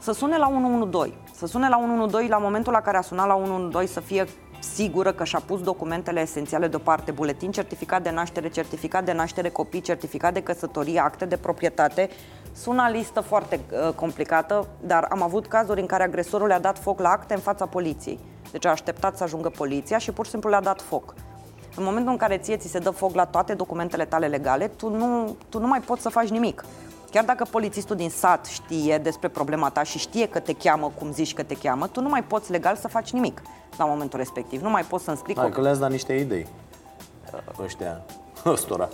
să sune la 112. Să sune la 112 la momentul la care a sunat la 112 să fie sigură că și-a pus documentele esențiale deoparte, buletin, certificat de naștere, certificat de naștere copii, certificat de căsătorie, acte de proprietate. Sună listă foarte uh, complicată, dar am avut cazuri în care agresorul le-a dat foc la acte în fața poliției. Deci a așteptat să ajungă poliția și pur și simplu le-a dat foc. În momentul în care ție ți se dă foc la toate documentele tale legale, tu nu, tu nu mai poți să faci nimic. Chiar dacă polițistul din sat știe despre problema ta și știe că te cheamă cum zici că te cheamă, tu nu mai poți legal să faci nimic la momentul respectiv. Nu mai poți să înscrii... Hai că le-ați dat niște idei ăștia, ăstora.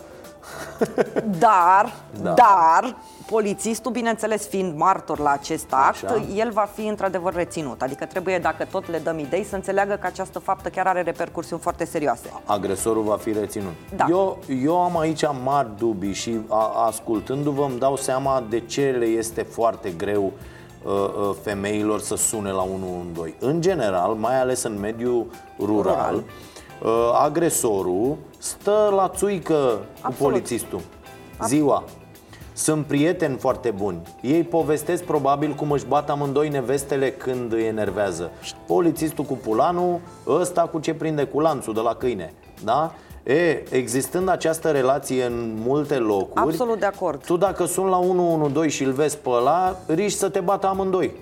Dar, da. dar, polițistul, bineînțeles, fiind martor la acest act, Așa. el va fi într-adevăr reținut. Adică trebuie, dacă tot le dăm idei, să înțeleagă că această faptă chiar are repercursiuni foarte serioase. Agresorul va fi reținut. Da. Eu, eu am aici mari dubii și a, ascultându-vă îmi dau seama de ce le este foarte greu uh, uh, femeilor să sune la 112. În general, mai ales în mediul rural, Rural. Uh, agresorul stă la țuică cu Absolut. polițistul. Ziua. Sunt prieteni foarte buni. Ei povestesc probabil cum își bat amândoi nevestele când îi enervează. Polițistul cu pulanul, ăsta cu ce prinde cu lanțul de la câine. Da? E, existând această relație în multe locuri Absolut de acord. Tu dacă sun la 112 și îl vezi pe ăla Riști să te bată amândoi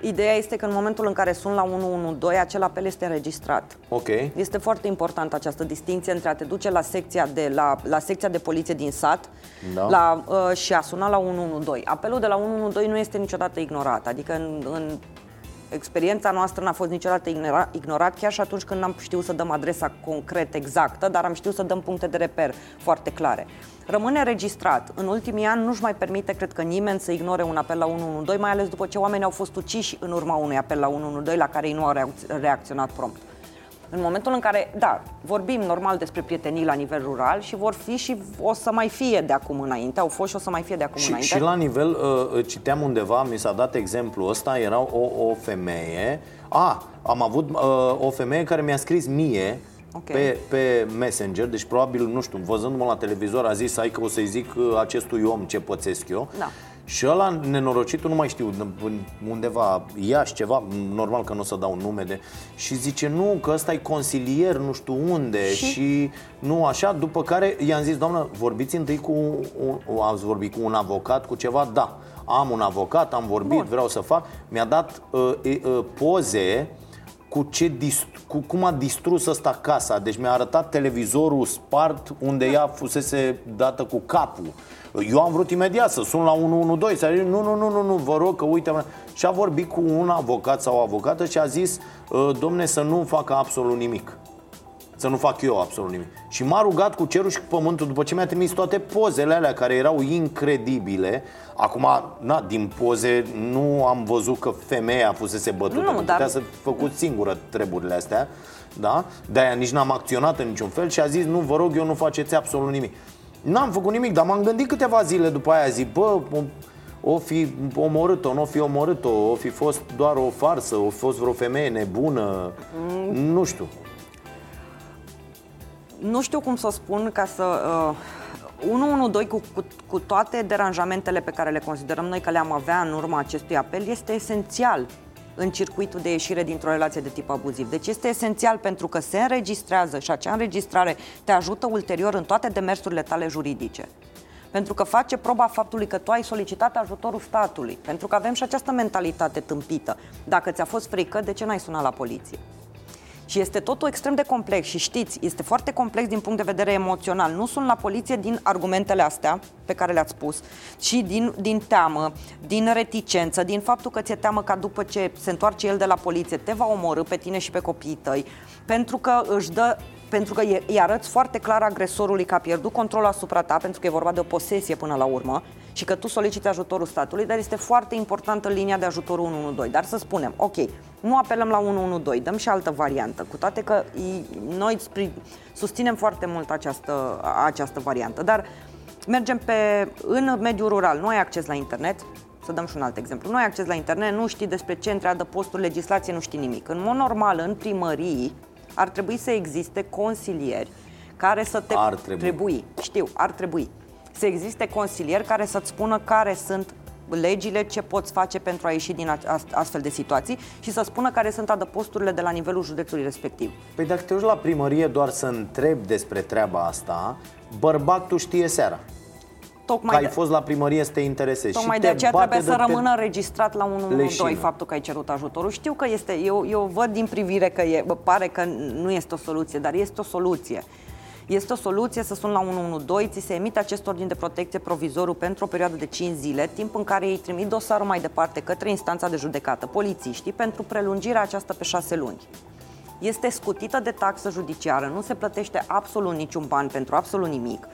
Ideea este că în momentul în care sun la 112, acel apel este înregistrat. Ok Este foarte importantă această distinție între a te duce la secția de, la, la secția de poliție din sat Da. la, uh, și a suna la 112. Apelul de la 112 nu este niciodată ignorat. Adică în, în experiența noastră n-a fost niciodată ignora, ignorat, chiar și atunci când n-am știut să dăm adresa concret exactă, dar am știut să dăm puncte de reper foarte clare. Rămâne registrat. În ultimii ani nu-și mai permite, cred că nimeni, să ignore un apel la 112, mai ales după ce oamenii au fost uciși în urma unui apel la 112 la care ei nu au reacț- reacționat prompt. În momentul în care, da, vorbim normal despre prietenii la nivel rural și vor fi și o să mai fie de acum înainte, au fost și o să mai fie de acum și, înainte. și la nivel, uh, citeam undeva, mi s-a dat exemplu ăsta, era o, o femeie A, am avut uh, o femeie care mi-a scris mie Ok. pe, pe Messenger, deci probabil, nu știu, văzându-mă la televizor a zis, hai că o să-i zic uh, acestui om ce pățesc eu Da. Și ăla, nenorocitul, nu mai știu, în- undeva, Iași, ceva, normal că nu o să dau nume de... Și zice, nu, că ăsta e consilier, nu știu unde și, Și? și nu așa, după care i-am zis, doamnă, vorbiți întâi cu, un, ați vorbit cu un avocat, cu ceva? Da, am un avocat, am vorbit, Bun. vreau să fac. Mi-a dat uh, e, uh, poze cu, ce dist- cu cum a distrus ăsta casa. Deci mi-a arătat televizorul spart unde ea fusese dată cu capul. Eu am vrut imediat să sun la 112 să zic, nu, nu, nu, nu, nu, vă rog că uite Și a vorbit cu un avocat sau o avocată și a zis "Uh, Domne, să nu facă absolut nimic să nu fac eu absolut nimic. Și m-a rugat cu cerul și cu pământul după ce mi-a trimis toate pozele alea care erau incredibile. Acum, na, din poze nu am văzut că femeia fusese bătută, Nu, că dar- putea să făcut singură treburile astea. Da? De-aia nici n-am acționat în niciun fel și a zis, nu, vă rog, eu nu faceți absolut nimic. N-am făcut nimic, dar m-am gândit câteva zile după aia, zic, bă, o, o fi omorât-o, nu o fi omorât-o, o fi fost doar o farsă, o fi fost vreo femeie nebună, Mm. nu știu. Nu știu cum să o spun ca să... Uh, 112 cu, cu, cu toate deranjamentele pe care le considerăm noi că le-am avea în urma acestui apel este esențial în circuitul de ieșire dintr-o relație de tip abuziv. Deci este esențial pentru că se înregistrează și acea înregistrare te ajută ulterior în toate demersurile tale juridice. Pentru că face proba faptului că tu ai solicitat ajutorul statului. Pentru că avem și această mentalitate tâmpită. Dacă ți-a fost frică, de ce n-ai sunat la poliție? Și este totul extrem de complex și știți, este foarte complex din punct de vedere emoțional. Nu sunt la poliție din argumentele astea pe care le-ați spus, ci din, din teamă, din reticență, din faptul că ți-e teamă ca după ce se întoarce el de la poliție te va omorâ pe tine și pe copiii tăi, pentru că își dă pentru că e- îi arăți foarte clar agresorului că a pierdut controlul asupra ta, pentru că e vorba de o posesie până la urmă și că tu soliciți ajutorul statului, dar este foarte importantă linia de ajutor 112. Dar să spunem, ok, nu apelăm la 112, dăm și altă variantă, cu toate că i- noi spri- susținem foarte mult această, această variantă, dar mergem pe, în mediul rural, nu ai acces la internet, să dăm și un alt exemplu. Nu ai acces la internet, nu știi despre ce întreadă posturi, legislație, nu știi nimic. În mod normal, în primării, ar trebui să existe consilieri care să te... Ar trebui. trebui. Știu, ar trebui. Să existe consilieri care să-ți spună care sunt legile, ce poți face pentru a ieși din a- astfel de situații și să spună care sunt adăposturile de la nivelul județului respectiv. Păi dacă te duci la primărie doar să întrebi despre treaba asta, bărbatul știe seara. Că Tocmai, ai de, fost la primărie să te interesezi. tocmai și de te aceea bate trebuie de să pe- rămână înregistrat la 112 leșină. faptul că ai cerut ajutorul. Știu că este, eu, eu văd din privire că e, bă, pare că nu este o soluție, dar este o soluție. Este o soluție să sun la 112, ți se emite acest ordin de protecție provizoriu pentru o perioadă de 5 zile, timp în care ei trimit dosarul mai departe către instanța de judecată, polițiștii, pentru prelungirea aceasta pe 6 luni. Este scutită de taxă judiciară, nu se plătește absolut niciun ban pentru absolut nimic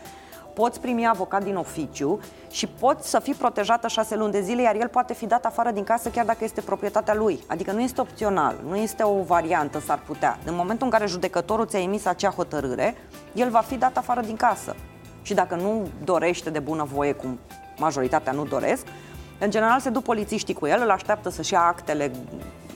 poți primi avocat din oficiu și poți să fii protejată șase luni de zile, iar el poate fi dat afară din casă chiar dacă este proprietatea lui. Adică nu este opțional, nu este o variantă, s-ar putea. În momentul în care judecătorul ți-a emis acea hotărâre, el va fi dat afară din casă. Și dacă nu dorește de bună voie, cum majoritatea nu doresc, în general se duc polițiștii cu el, îl așteaptă să-și ia actele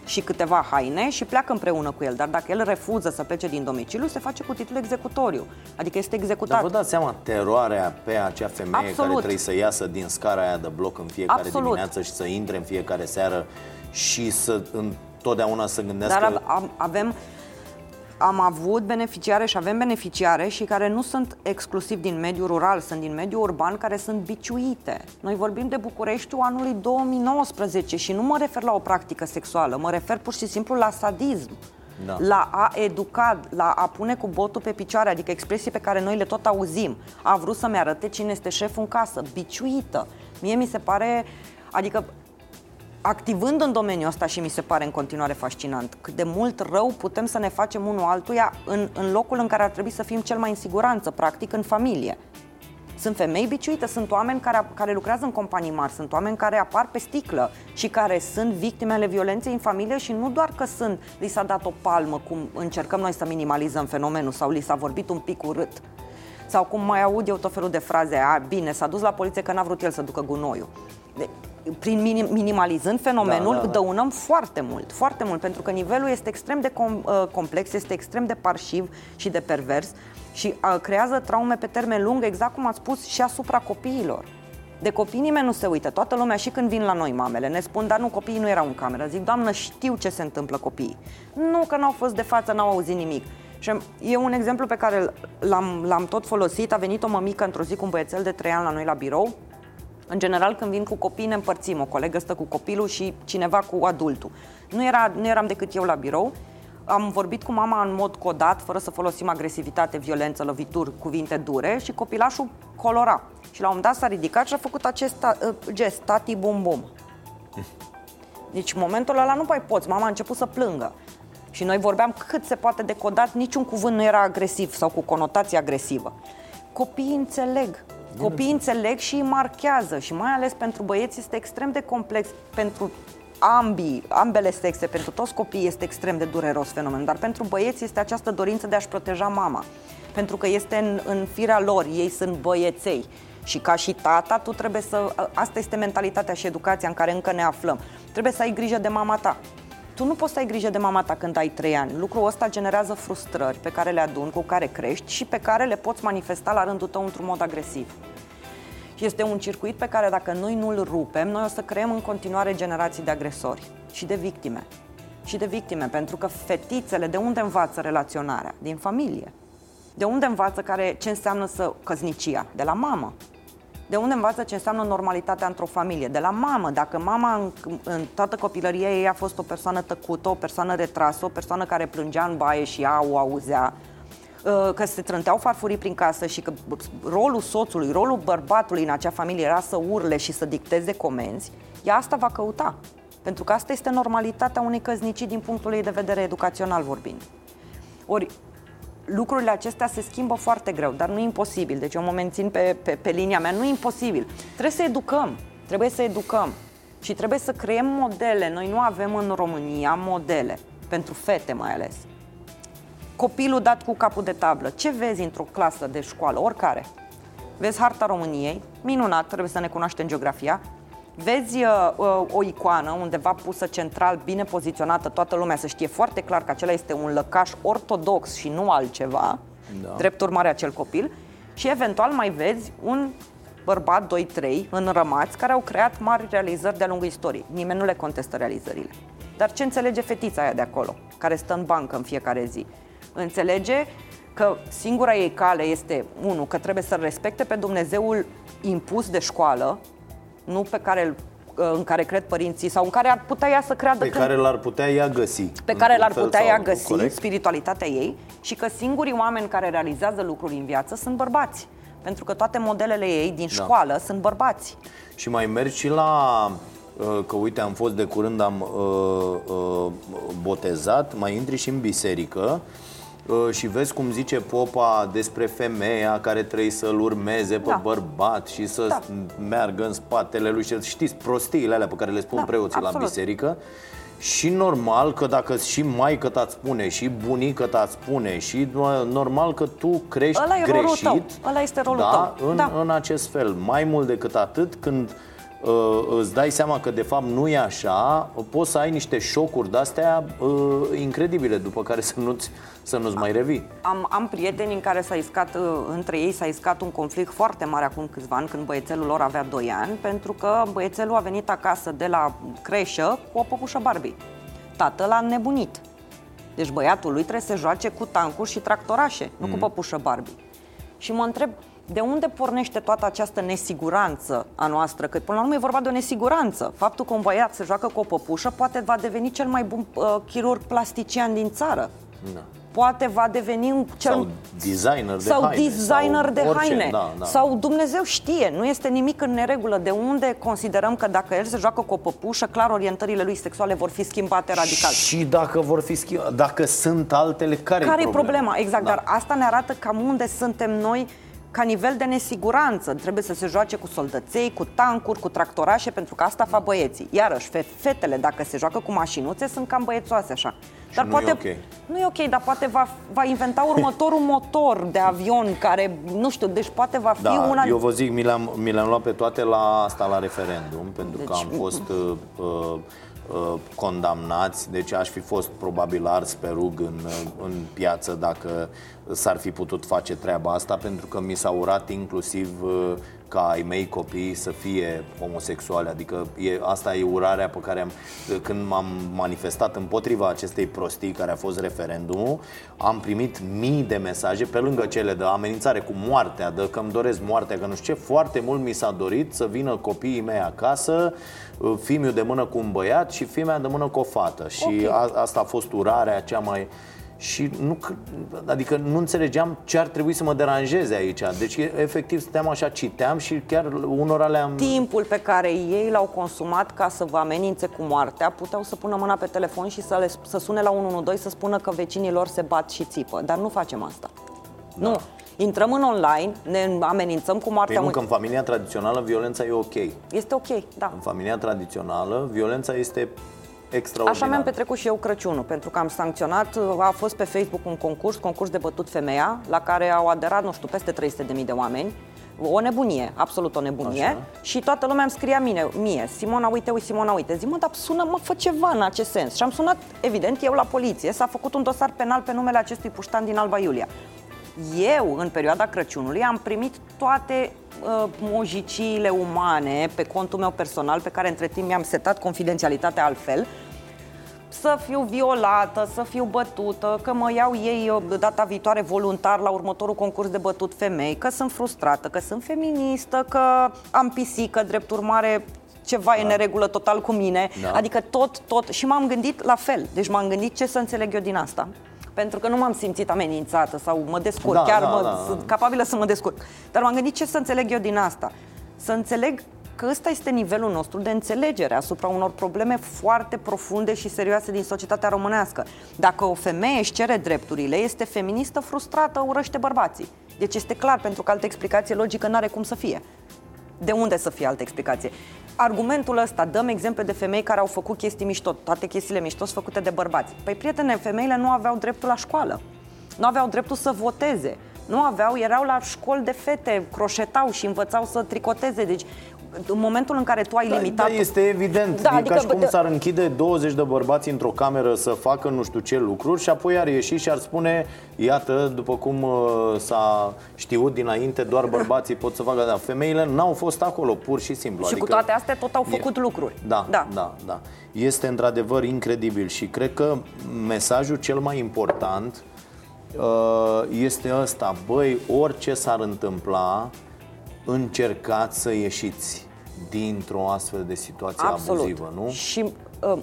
și câteva haine și pleacă împreună cu el. Dar dacă el refuză să plece din domiciliu, se face cu titlu executoriu. Adică este executat. Dar vă dați seama teroarea pe acea femeie Absolut. care trebuie să iasă din scara aia de bloc în fiecare Absolut. dimineață și să intre în fiecare seară și să întotdeauna să gândească... Dar avem am avut beneficiare și avem beneficiare și care nu sunt exclusiv din mediul rural, sunt din mediul urban care sunt biciuite. Noi vorbim de Bucureștiul anului 2019 și nu mă refer la o practică sexuală, mă refer pur și simplu la sadism. Da. la a educa, la a pune cu botul pe picioare, adică expresii pe care noi le tot auzim. A vrut să-mi arate cine este șeful în casă, biciuită. Mie mi se pare, adică activând în domeniul ăsta și mi se pare în continuare fascinant cât de mult rău putem să ne facem unul altuia în, în locul în care ar trebui să fim cel mai în siguranță, practic în familie. Sunt femei biciuite, sunt oameni care, care lucrează în companii mari, sunt oameni care apar pe sticlă și care sunt victimele violenței în familie și nu doar că sunt, li s-a dat o palmă, cum încercăm noi să minimalizăm fenomenul sau li s-a vorbit un pic urât. Sau cum mai aud eu tot felul de fraze, a, bine, s-a dus la poliție că n-a vrut el să ducă gunoiul. De, prin minim, minimalizând fenomenul, da, da, da. dăunăm foarte mult, foarte mult, pentru că nivelul este extrem de com, uh, complex, este extrem de parșiv și de pervers și uh, creează traume pe termen lung, exact cum ați spus, și asupra copiilor. De copii nimeni nu se uită, toată lumea și când vin la noi mamele ne spun, dar nu, copiii nu erau în cameră. Zic, doamnă, știu ce se întâmplă copiii. Nu că n-au fost de față, n-au auzit nimic. Și e un exemplu pe care l-am, l-am tot folosit. A venit o mămică într-o zi cu un băiețel de 3 ani la noi la birou în general, când vin cu copii, ne împărțim. O colegă stă cu copilul și cineva cu adultul. Nu, era, nu eram decât eu la birou. Am vorbit cu mama în mod codat, fără să folosim agresivitate, violență, lovituri, cuvinte dure și copilașul colora. Și la un dat s-a ridicat și a făcut acest uh, gest, tati bum bum. Deci în momentul ăla nu mai poți, mama a început să plângă. Și noi vorbeam cât se poate de codat, niciun cuvânt nu era agresiv sau cu conotație agresivă. Copiii înțeleg, Copiii înțeleg și îi marchează și mai ales pentru băieți este extrem de complex, pentru ambii, ambele sexe, pentru toți copiii este extrem de dureros fenomen, dar pentru băieți este această dorință de a-și proteja mama, pentru că este în, în firea lor, ei sunt băieței. Și ca și tata, tu trebuie să, asta este mentalitatea și educația în care încă ne aflăm, trebuie să ai grijă de mama ta, tu nu poți să ai grijă de mama ta când ai 3 ani. Lucrul ăsta generează frustrări pe care le adun, cu care crești și pe care le poți manifesta la rândul tău într-un mod agresiv. Și este un circuit pe care dacă noi nu-l rupem, noi o să creăm în continuare generații de agresori și de victime. Și de victime, pentru că fetițele de unde învață relaționarea? Din familie. De unde învață care, ce înseamnă să căsnicia? De la mamă. De unde învață ce înseamnă normalitatea într-o familie? De la mamă. Dacă mama în, în toată copilăria ei a fost o persoană tăcută, o persoană retrasă, o persoană care plângea în baie și ea o auzea, uh, că se trânteau farfurii prin casă și că rolul soțului, rolul bărbatului în acea familie era să urle și să dicteze comenzi, ea asta va căuta. Pentru că asta este normalitatea unei căznicii din punctul ei de vedere educațional vorbind. Ori lucrurile acestea se schimbă foarte greu, dar nu e imposibil. Deci eu mă mențin pe, pe, pe linia mea, nu e imposibil. Trebuie să educăm, trebuie să educăm și trebuie să creăm modele. Noi nu avem în România modele, pentru fete mai ales. Copilul dat cu capul de tablă. Ce vezi într-o clasă de școală, oricare? Vezi harta României, minunat, trebuie să ne cunoaștem geografia, vezi uh, uh, o icoană undeva pusă central, bine poziționată, toată lumea să știe foarte clar că acela este un lăcaș ortodox și nu altceva, da. drept urmare acel copil, și eventual mai vezi un bărbat, 2-3, în rămați, care au creat mari realizări de-a lungul istoriei. Nimeni nu le contestă realizările. Dar ce înțelege fetița aia de acolo, care stă în bancă în fiecare zi? Înțelege că singura ei cale este, unu, că trebuie să respecte pe Dumnezeul impus de școală, nu pe care îl uh, în care cred părinții sau în care ar putea ea să creadă Pe că care l-ar putea ea găsi. pe care l-ar fel putea sau ea altul, găsi, corect? spiritualitatea ei și că singurii oameni care realizează lucruri în viață sunt bărbați. Pentru că toate modelele ei din Da. școală sunt bărbați. Și mai mergi și la uh, că uite am fost de curând am uh, uh, botezat, mai intri și în biserică uh, și vezi cum zice popa despre femeia care trebuie să-l urmeze pe Da. bărbat și să Da. meargă în spatele lui și știți prostiile alea pe care le spun Da, preoții la absolut. biserică și normal că dacă și maică ta spune și bunică ta spune și uh, normal că tu crești Ăla e rolul greșit tău. Ăla este rolul da, tău. În, Da. în acest fel. Mai mult decât atât, când uh, îți dai seama că de fapt nu e așa, poți să ai niște șocuri de-astea uh, incredibile, după care să nu-ți, să nu-ți mai revii. Am, am prieteni în care s-a iscat, uh, între ei s-a iscat un conflict foarte mare acum câțiva ani, când băiețelul lor avea 2 ani, pentru că băiețelul a venit acasă de la creșă cu o păpușă Barbie. Tatăl a nebunit. Deci băiatul lui trebuie să se joace cu tancuri și tractorașe, nu cu păpușă Barbie. Și mă întreb, de unde pornește toată această nesiguranță a noastră? Că până la urmă e vorba de o nesiguranță. Faptul că un băiat se joacă cu o păpușă poate va deveni cel mai bun uh, chirurg plastician din țară. Da. Poate va deveni un cel Sau designer de sau haine. designer sau de orice. haine. Da, da. Sau Dumnezeu știe, nu este nimic în neregulă. De unde considerăm că dacă el se joacă cu o păpușă, clar orientările lui sexuale vor fi schimbate radical. Și dacă vor fi schimb... dacă sunt altele, care Care e e problema? Exact, Da. dar asta ne arată cam unde suntem noi ca nivel de nesiguranță. Trebuie să se joace cu soldăței, cu tancuri, cu tractorașe, pentru că asta fac băieții. Iarăși, fe- fetele, dacă se joacă cu mașinuțe, sunt cam băiețoase așa. Dar nu e poate, ok. Nu e ok, dar poate va, va inventa următorul [laughs] motor de avion care, nu știu, deci poate va fi Da, una... eu vă zic, mi le-am, mi le-am luat pe toate la asta, la referendum, pentru că Deci- am fost uh, uh, uh, condamnați, deci aș fi fost probabil ars pe rug în, uh, în piață dacă s-ar fi putut face treaba asta, pentru că mi s-a urat inclusiv uh, ca ai mei copii să fie homosexuali, adică e, asta e urarea pe care am, când m-am manifestat împotriva acestei prostii care a fost referendumul, am primit mii de mesaje, pe lângă cele de amenințare cu moartea, de că îmi doresc moartea, că nu știu ce, foarte mult mi s-a dorit să vină copiii mei acasă, fimiu de mână cu un băiat și fimea de mână cu o fată. Și Ok. a, asta a fost urarea cea mai... Și nu, cr- adică nu înțelegeam ce ar trebui să mă deranjeze aici. Deci, e- efectiv, stăteam așa, citeam și chiar unora le-am... timpul pe care ei l-au consumat ca să vă amenințe cu moartea, puteau să pună mâna pe telefon și să, le, să sune la 112 să spună că vecinii lor se bat și țipă. Dar nu facem asta. Nu. Intrăm în online, ne amenințăm cu Păi moartea. nu, unui- că în familia tradițională violența e ok. Este ok, da. În familia tradițională, violența este extraordinară. Așa mi-am petrecut și eu Crăciunul, pentru că am sancționat, a fost pe Facebook un concurs, concurs de bătut femeia, la care au aderat, nu știu, peste 300.000 de oameni. O nebunie, absolut o nebunie. Așa. Și toată lumea îmi scria mine, mie, Simona, uite, uite, Simona, uite. Zi, mă, dar sună, mă, fă ceva în acest sens. Și am sunat, evident, eu la poliție, s-a făcut un dosar penal pe numele acestui puștan din Alba Iulia. Eu, în perioada Crăciunului, am primit toate uh, mojiciile umane pe contul meu personal, pe care între timp mi-am setat confidențialitatea altfel, să fiu violată, să fiu bătută, că mă iau ei uh, data viitoare voluntar la următorul concurs de bătut femei, că sunt frustrată, că sunt feministă, că am pisică, drept urmare ceva e în neregulă total cu mine. Da. Adică tot, tot. Și m-am gândit la fel. Deci m-am gândit ce să înțeleg eu din asta. Pentru că nu m-am simțit amenințată sau mă descurc, Da, chiar da, mă, da. sunt capabilă să mă descurc. Dar m-am gândit ce să înțeleg eu din asta. Să înțeleg că ăsta este nivelul nostru de înțelegere asupra unor probleme foarte profunde și serioase din societatea românească. Dacă o femeie își cere drepturile, este feministă frustrată, urăște bărbații. Deci este clar, pentru că altă explicație logică n-are cum să fie. De unde să fie altă explicație? Argumentul ăsta, dăm exemple de femei care au făcut chestii mișto, toate chestiile mișto sunt făcute de bărbați. Păi, prietene, femeile nu aveau dreptul la școală, nu aveau dreptul să voteze, nu aveau, erau la școli de fete, croșetau și învățau să tricoteze. Deci, în momentul în care tu ai Da, limitat... da, este evident. Da, Da, adică, adică, ca și cum bă, s-ar închide 20 de bărbați într-o cameră să facă nu știu ce lucruri și apoi ar ieși și ar spune iată, după cum uh, s-a știut dinainte, doar bărbații pot să facă. Da, femeile n-au fost acolo, pur și simplu. Și cu toate astea tot au făcut lucruri. Da, Da. da, da, da. Este într-adevăr incredibil și cred că mesajul cel mai important uh, este ăsta. Băi, orice s-ar întâmpla, încercați să ieșiți dintr-o astfel de situație Absolut. abuzivă, nu? Și uh,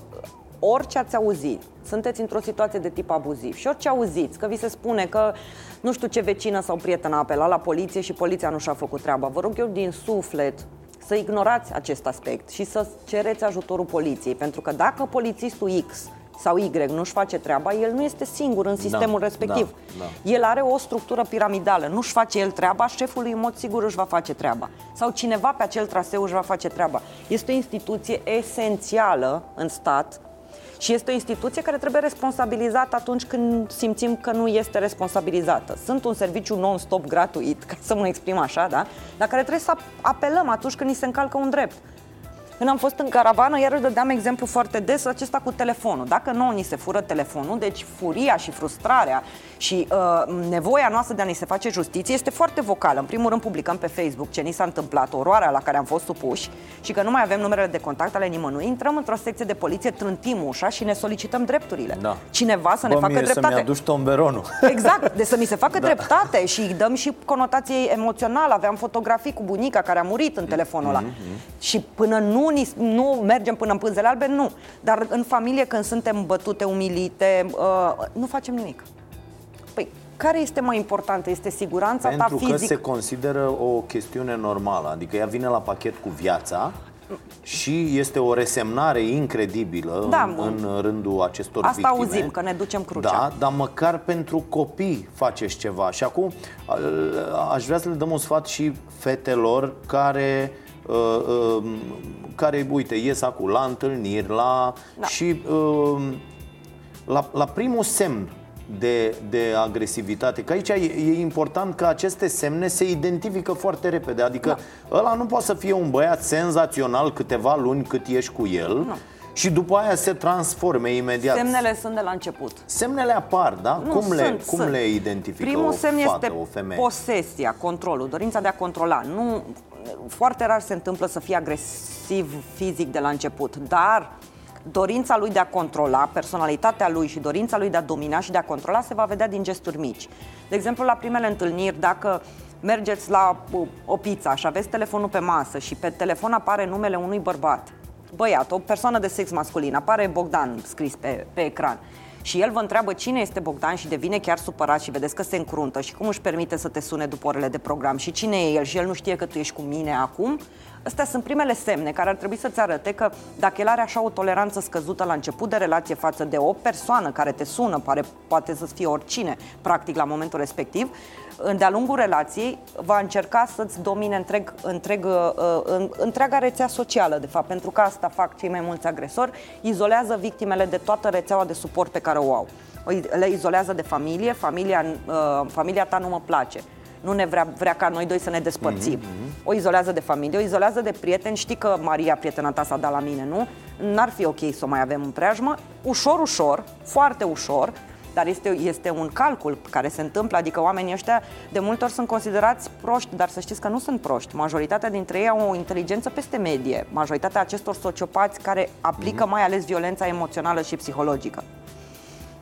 orice ați auzit, sunteți într-o situație de tip abuziv și orice auziți, că vi se spune că nu știu ce vecină sau prietenă a apelat la poliție și poliția nu și-a făcut treaba, vă rog eu din suflet să ignorați acest aspect și să cereți ajutorul poliției, pentru că dacă polițistul X sau Y nu-și face treaba, el nu este singur în sistemul Da, respectiv. da, da. El are o structură piramidală, nu-și face el treaba, șeful lui în mod sigur își va face treaba. Sau cineva pe acel traseu își va face treaba. Este o instituție esențială în stat și este o instituție care trebuie responsabilizată atunci când simțim că nu este responsabilizată. Sunt un serviciu non-stop gratuit, ca să mă exprim așa, da? La care trebuie să apelăm atunci când ni se încalcă un drept. Când am fost în caravană, iarăși dădeam exemplu foarte des acesta cu telefonul. Dacă nouă ni se fură telefonul, deci furia și frustrarea și uh, nevoia noastră de a ni se face justiție este foarte vocală. În primul rând publicăm pe Facebook ce ni s-a întâmplat, oroarea la care am fost supuși și că nu mai avem numerele de contact ale nimănui. Intrăm într-o secție de poliție, trântim ușa și ne solicităm drepturile. Da. Cineva să Bă, ne facă mie dreptate. să-mi aduci tomberonul. [laughs] Exact, de să mi se facă da. dreptate și îi dăm și conotație emoțională. Aveam fotografii cu bunica care a murit în telefonul ăla. Mm-hmm. Și până nu, ni, nu mergem până în pânzele albe, nu. Dar în familie, când suntem bătute, umilite, uh, nu facem nimic. Păi, care este mai importantă? Este siguranța Pentru ta că fizică? se consideră o chestiune normală, adică ea vine la pachet cu viața și este o resemnare incredibilă Da, în, în rândul acestor Asta victime. auzim, că ne ducem crucea. Da, dar măcar pentru copii faceți ceva. Și acum a- aș vrea să le dăm un sfat și fetelor care uh, uh, care, uite, ies acum la întâlniri, la Da. și uh, la, la primul semn de, de agresivitate, că aici e, e important că aceste semne se identifică foarte repede, adică da. ăla nu poate să fie un băiat senzațional câteva luni cât ești cu el Nu. și după aia se transforme imediat. Semnele sunt de la început. Semnele apar, da? Nu, cum le, sunt, cum sunt. le identifică Primul o semn fată, este o femeie? posesia, controlul, dorința de a controla. Nu, foarte rar se întâmplă să fie agresiv fizic de la început, dar dorința lui de a controla, personalitatea lui și dorința lui de a domina și de a controla se va vedea din gesturi mici. De exemplu, la primele întâlniri, dacă mergeți la uh, o pizza și aveți telefonul pe masă și pe telefon apare numele unui bărbat, băiat, o persoană de sex masculin, apare Bogdan scris pe, pe ecran și el vă întreabă cine este Bogdan și devine chiar supărat și vedeți că se încruntă și cum își permite să te sune după orele de program și cine e el și el nu știe că tu ești cu mine acum, astea sunt primele semne care ar trebui să-ți arate că dacă el are așa o toleranță scăzută la început de relație față de o persoană care te sună, pare, poate să fie oricine, practic la momentul respectiv, de-a lungul relației va încerca să-ți domine întreg, întreg, uh, în, întreaga rețea socială, de fapt, pentru că asta fac cei mai mulți agresori, izolează victimele de toată rețeaua de suport pe care o au. O i- Le izolează de familie, familia, uh, familia ta nu mă place. Nu ne vrea, vrea ca noi doi să ne despărțim. O izolează de familie, o izolează de prieteni. Știi că Maria, prietena ta, s-a dat la mine, nu? N-ar fi ok să o mai avem în preajmă. Ușor, ușor, foarte ușor, dar este, este un calcul care se întâmplă, adică oamenii ăștia de multe ori sunt considerați proști, dar să știți că nu sunt proști. Majoritatea dintre ei au o inteligență peste medie. Majoritatea acestor sociopați care aplică mai ales violența emoțională și psihologică.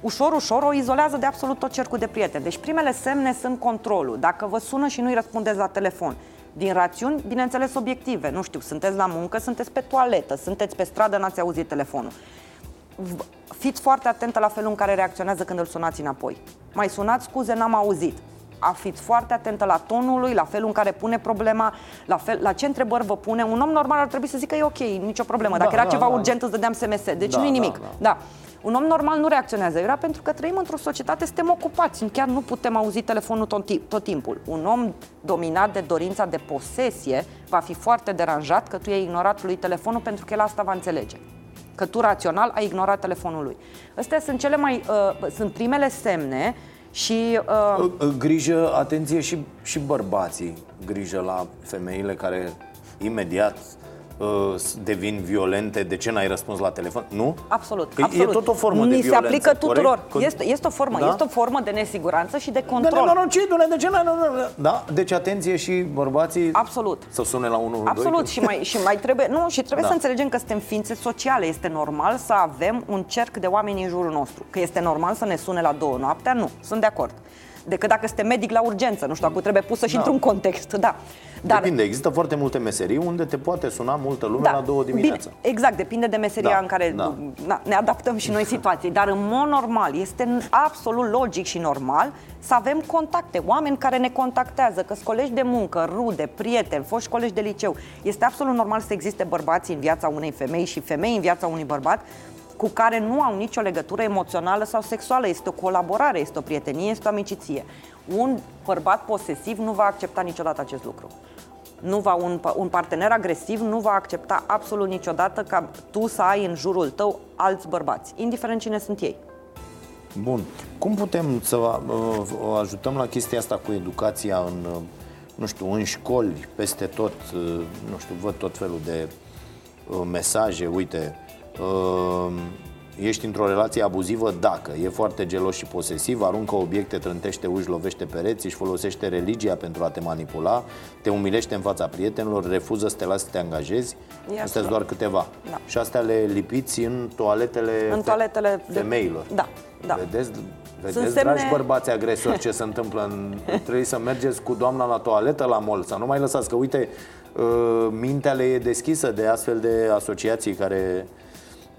Ușor, ușor o izolează de absolut tot cercul de prieteni. Deci primele semne sunt controlul. Dacă vă sună și nu-i răspundeți la telefon, din rațiuni, bineînțeles, obiective. Nu știu, sunteți la muncă, sunteți pe toaletă, sunteți pe stradă, n-ați auzit telefonul v- fiți foarte atentă la felul în care reacționează când îl sunați înapoi. Mai sunați, scuze, n-am auzit. A fiți foarte atentă la tonul lui, la felul în care pune problema, la, fel, la ce întrebări vă pune. Un om normal ar trebui să zică e ok, nicio problemă. Dacă Da, era da, ceva da. urgent, îți dădeam SMS. Deci Da, nu-i da, nimic. da. Da. Un om normal nu reacționează. Era pentru că trăim într-o societate, suntem ocupați. Chiar nu putem auzi telefonul tot, ti- tot timpul. Un om dominat de dorința de posesie va fi foarte deranjat că tu i-ai ignorat lui telefonul pentru că el asta va înțelege. Că tu rațional ai ignorat telefonul lui. Astea sunt cele mai, uh, sunt primele semne și uh, Grijă, atenție și, și bărbații. Grijă la femeile care imediat uh, devin violente De ce n-ai răspuns la telefon? Nu? Absolut, Că e absolut. tot o formă Ni de se violență, aplică tuturor. corect? Este, este, o formă, Da? este o formă de nesiguranță și de De control. nenorocitule, de ce n-ai... Da, deci atenție și bărbații Absolut. Să sune la 1 Absolut, și mai, și mai trebuie, nu, și trebuie Da. să înțelegem că suntem ființe sociale. Este normal să avem un cerc de oameni în jurul nostru. Că este normal să ne sune la două noaptea, nu, sunt de acord. Decât dacă este medic la urgență, nu știu, acum trebuie pusă și Da. într-un context, da. Dar, Depinde, există foarte multe meserii unde te poate suna multă lume da, la două dimineața. Bine, exact, depinde de meseria da, în care da. Na, ne adaptăm și noi [laughs] situații. Dar în mod normal, este absolut logic și normal să avem contacte, oameni care ne contactează, că colegi de muncă, rude, prieteni, foști colegi de liceu. Este absolut normal să existe bărbați în viața unei femei și femei în viața unui bărbat cu care nu au nicio legătură emoțională sau sexuală. Este o colaborare, este o prietenie, este o amiciție. Un bărbat posesiv nu va accepta niciodată acest lucru. Nu va, un, un partener agresiv nu va accepta absolut niciodată ca tu să ai în jurul tău alți bărbați, indiferent cine sunt ei. Bun. Cum putem să uh, uh, ajutăm la chestia asta cu educația în, uh, nu știu, în școli, peste tot, uh, nu știu, văd tot felul de uh, mesaje, uite, uh, ești într-o relație abuzivă dacă e foarte gelos și posesiv, aruncă obiecte, trântește uși, lovește pereți, își folosește religia pentru a te manipula, te umilește în fața prietenilor, refuză să te lasi să te angajezi. Astea sunt doar câteva. Da. Și astea le lipiți în toaletele, în toaletele femeilor. De... Da, da. Vedeți, Vedeți, semne... dragi bărbați agresori, ce se întâmplă? În... [laughs] Trebuie să mergeți cu doamna la toaletă la mol, să nu mai lăsați, că uite, uh, mintea le e deschisă de astfel de asociații care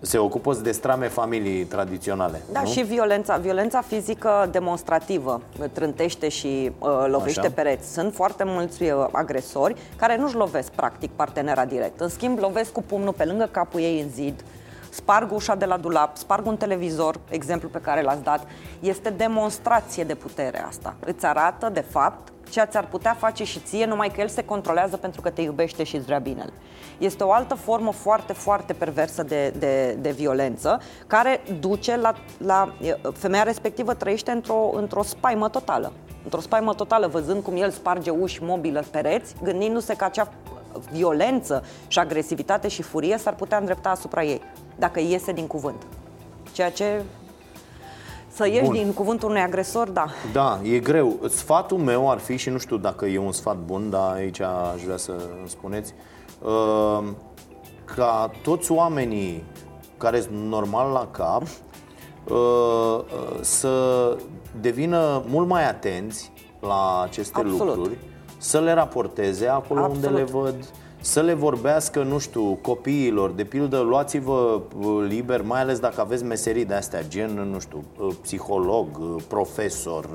se ocupă de strame familii tradiționale. Da, nu? și violența, violența fizică demonstrativă trântește și uh, lovește Așa. pereți. Sunt foarte mulți uh, agresori care nu-și lovesc practic partenera direct. În schimb, lovesc cu pumnul pe lângă capul ei în zid, sparg ușa de la dulap, sparg un televizor, exemplu pe care l-ați dat. Este demonstrație de putere asta. Îți arată, de fapt, ce ți-ar putea face și ție, numai că el se controlează pentru că te iubește și îți vrea binele. Este o altă formă foarte, foarte perversă de, de, de violență care duce la, la... Femeia respectivă trăiește într-o, într-o spaimă totală. Într-o spaimă totală, văzând cum el sparge uși, mobilă, pereți, gândindu-se că acea violență și agresivitate și furie s-ar putea îndrepta asupra ei, dacă iese din cuvânt. Ceea ce să ieși Bun. din cuvântul unui agresor, da. Da, e greu. Sfatul meu ar fi, și nu știu dacă e un sfat bun, dar aici aș vrea să îmi spuneți, uh, ca toți oamenii care sunt normal la cap uh, uh, să devină mult mai atenți la aceste Absolut. lucruri, să le raporteze acolo Absolut. unde le văd, să le vorbească, nu știu, copiilor, de pildă, luați-vă uh, liber, mai ales dacă aveți meserii de astea, gen, nu știu, uh, psiholog, uh, profesor,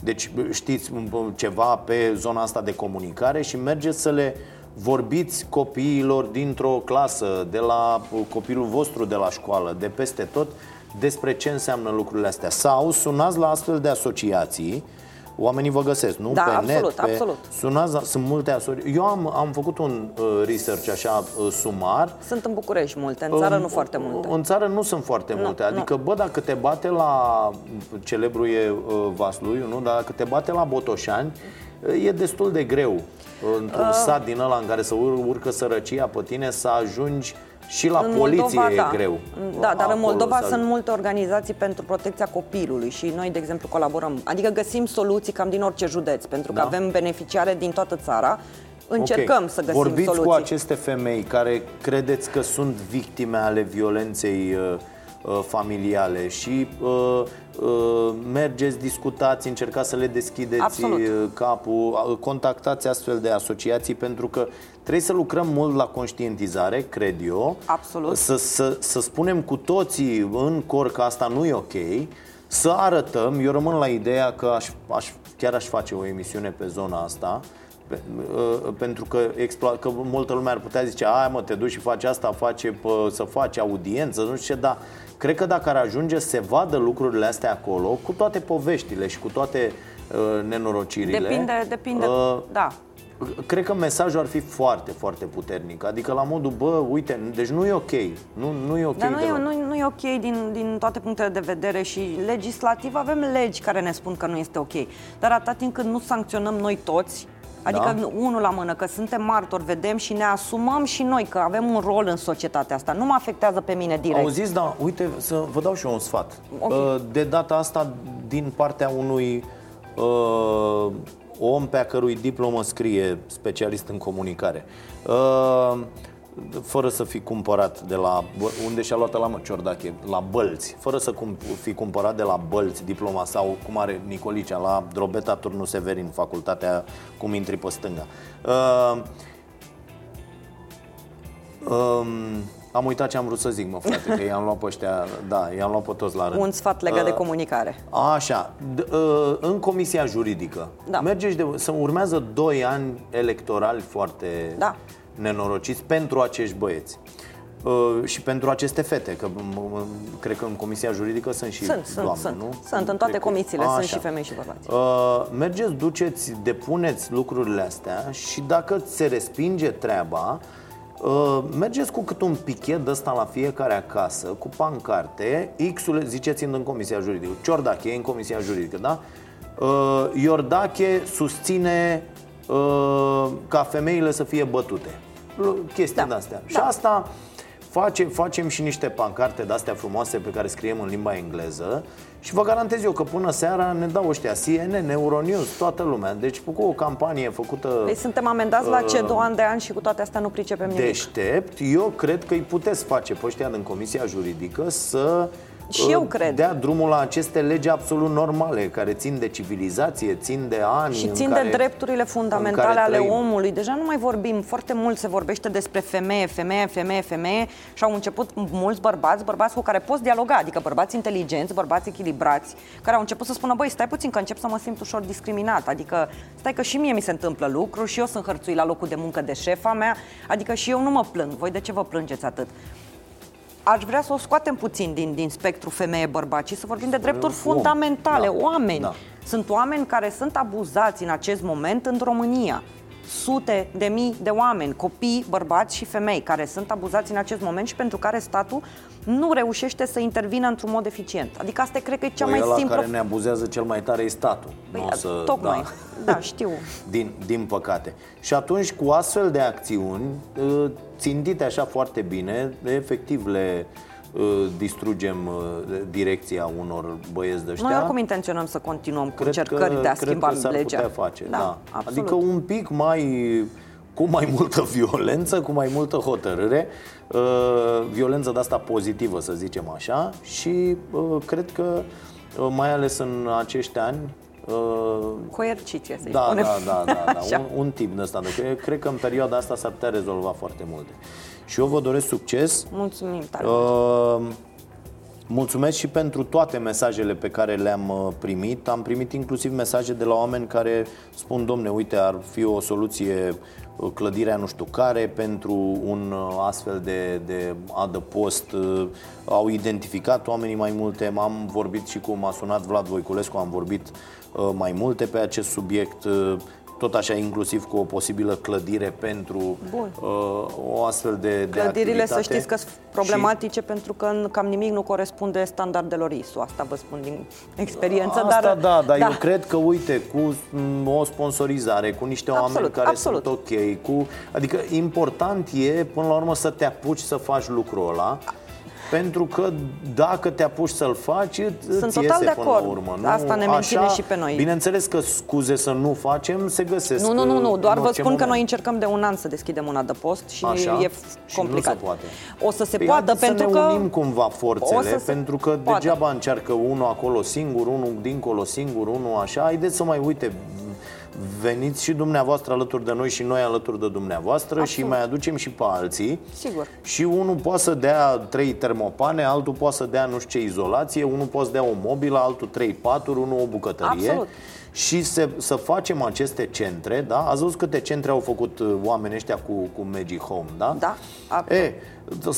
deci știți ceva pe zona asta de comunicare și mergeți să le vorbiți copiilor dintr-o clasă, de la copilul vostru de la școală, de peste tot, despre ce înseamnă lucrurile astea. Sau sunați la astfel de asociații oamenii vă găsesc, nu? Da, pe absolut, net, pe... absolut. Sunați, sunt multe asociații. Eu am, am făcut un uh, research așa uh, sumar. Sunt în București multe, în țară uh, nu foarte multe. În țară nu sunt foarte nu, multe. Adică, nu. bă, dacă te bate la celebrul e uh, Vasluiu, nu? Dar dacă te bate la Botoșani, uh, e destul de greu într-un uh. sat din ăla în care să ur- urcă sărăcia pe tine să ajungi și la în poliție Moldova, e da. greu. Da, dar în Moldova sunt multe organizații pentru protecția copilului și noi, de exemplu, colaborăm. Adică găsim soluții cam din orice județ, pentru că da. avem beneficiare din toată țara. Încercăm okay. să găsim Vorbiți soluții. cu aceste femei care credeți că sunt victime ale violenței uh, uh familiale și uh, uh, mergeți, discutați, încercați să le deschideți Absolut. Uh, capul, uh, contactați astfel de asociații pentru că Trebuie să lucrăm mult la conștientizare, cred eu. Absolut. Să, să, să spunem cu toții în cor că asta nu e ok. Să arătăm, eu rămân la ideea că aș, aș, chiar aș face o emisiune pe zona asta uh, pentru că, că multă lume ar putea zice ai mă, te duci și faci asta, face, pă, să faci audiență, nu știu ce, dar cred că dacă ar ajunge să se vadă lucrurile astea acolo, cu toate poveștile și cu toate uh, nenorocirile Depinde, depinde, uh, da Cred că mesajul ar fi foarte, foarte puternic. Adică la modul, bă, uite, deci nu e ok. Nu, nu e ok. Dar nu e, nu, nu e ok din, din toate punctele de vedere și legislativ avem legi care ne spun că nu este ok. Dar atât timp când nu sancționăm noi toți, Adică da. unul la mână, că suntem martori, vedem și ne asumăm și noi că avem un rol în societatea asta. Nu mă afectează pe mine direct. Auziți, da, uite, să vă dau și eu un sfat. Okay. Uh, de data asta, din partea unui uh, om pe a cărui diplomă scrie specialist în comunicare. Uh, fără să fi cumpărat de la unde și-a luat la mă Ciordache, la Bălți, fără să cum, fi cumpărat de la Bălți diploma sau cum are Nicolicea la Drobeta Turnu Severin, facultatea cum intri pe stânga. Uh, um, am uitat ce am vrut să zic, mă, frate, că i-am luat pe ăștia, da, i-am luat pe toți la rând. Un sfat legat uh, de comunicare. Așa, d- uh, în comisia juridică, Da. mergeți de, să urmează 2 ani electorali foarte Da. Nenorociți pentru acești băieți. Uh, și pentru aceste fete, că m- m- cred că în comisia juridică sunt și Sunt, sunt, doamne, sunt. nu? Sunt, în toate Cred că- comisiile sunt Așa. și femei și bărbați. Uh, mergeți, duceți, depuneți lucrurile astea și dacă ți se respinge treaba, uh, mergeți cu cât un pichet de ăsta la fiecare acasă, cu pancarte, X-ul, ziceți în comisia juridică, Ciordache e în comisia juridică, da? Uh, Iordache susține uh, ca femeile să fie bătute. L- Chestii Da. de astea. Și Da. asta face, facem și niște pancarte de astea frumoase pe care scriem în limba engleză și vă garantez eu că până seara ne dau ăștia CNN, Euronews, toată lumea. Deci cu o campanie făcută Păi suntem amendați la ce Uh, două ani de ani și cu toate astea nu pricepem nimic. deștept, eu cred că îi puteți face pe ăștia din Comisia Juridică să Și uh, eu cred. dea drumul la aceste legi absolut normale, care țin de civilizație, țin de ani Și în țin care, de drepturile în fundamentale care ale trăim. omului. Deja nu mai vorbim, foarte mult se vorbește despre femeie, femeie, femeie, femeie și au început mulți bărbați, bărbați cu care poți dialoga, adică bărbați inteligenți, bărbați echilibrați, care au început să spună, băi, stai puțin că încep să mă simt ușor discriminat, adică stai că și mie mi se întâmplă lucruri și eu sunt hărțuit la locul de muncă de șefa mea, adică și eu nu mă plâng, voi de ce vă plângeți atât? Aș vrea să o scoatem puțin din, din spectru femeie-bărbat și să vorbim de drepturi Om. fundamentale, Da. oameni. Da. Sunt oameni care sunt abuzați în acest moment în România. Sute de mii de oameni, copii, bărbați și femei, care sunt abuzați în acest moment și pentru care statul nu reușește să intervină într-un mod eficient. Adică asta cred că e cea Păi mai ăla simplă... care ne abuzează cel mai tare e statul. Păi, Nu o să, tocmai. da. Da, știu. [laughs] din, din păcate. Și atunci, cu astfel de acțiuni, uh, țintite așa foarte bine, efectiv le uh, distrugem uh, direcția unor băieți de ăștia. Noi oricum intenționăm să continuăm cu cred încercări de a cred schimba că s-ar legea. putea face, da. absolut. Adică un pic mai cu mai multă [laughs] violență, cu mai multă hotărâre, uh, violență de asta pozitivă, să zicem așa, și uh, cred că uh, mai ales în acești ani uh, Coerciție, să-i da, spunem. da, da, da, da. [laughs] Așa. Un, un tip de ăsta. De cred, cred că în perioada asta s-ar putea rezolva foarte multe. Și eu vă doresc succes. Mulțumim tare mult. Uh, mulțumesc și pentru toate mesajele pe care le-am uh, primit. Am primit inclusiv mesaje de la oameni care spun, domne, uite, ar fi o soluție uh, clădirea nu știu care pentru un uh, astfel de, de adăpost. Uh, Au identificat oamenii mai multe. Am vorbit și cu, m-a sunat Vlad Voiculescu, am vorbit uh, mai multe pe acest subiect. Uh, tot așa, inclusiv cu o posibilă clădire pentru Bun. uh, o astfel de, de Clădirile, să activitate. știți că sunt problematice pentru că în- cam nimic nu corespunde standardelor ISO. Asta vă spun din experiență. Asta dar, da, dar eu cred că, uite, cu m, o sponsorizare, cu niște oameni Absolut, care absolut. sunt ok, cu, adică important e, până la urmă, să te apuci să faci lucrul ăla, pentru că dacă te apuci să-l faci, îți Sunt iese total de până la acord. urmă. Asta ne menține și pe noi. Bineînțeles că scuze să nu facem se găsesc Nu, nu, nu, nu, doar în vă orice spun că moment. noi încercăm de un an să deschidem un adăpost și Așa? e Și complicat. nu se poate. O să se Păi poată haideți pentru să ne că unim cumva forțele, o să se pentru că poată. degeaba încearcă unul acolo singur, unul dincolo singur, unul așa. Haideți să mai uite, veniți și dumneavoastră alături de noi și noi alături de dumneavoastră și mai aducem și pe alții. Sigur. Și unul poate să dea trei termopane, altul poate să dea nu știu ce izolație, unul poate să dea o mobilă, altul trei paturi, unul o bucătărie. Absolut. Și să, să facem aceste centre, da? Ați văzut câte centre au făcut uh, oamenii ăștia cu, cu Magic Home, da? Da, absolut. E,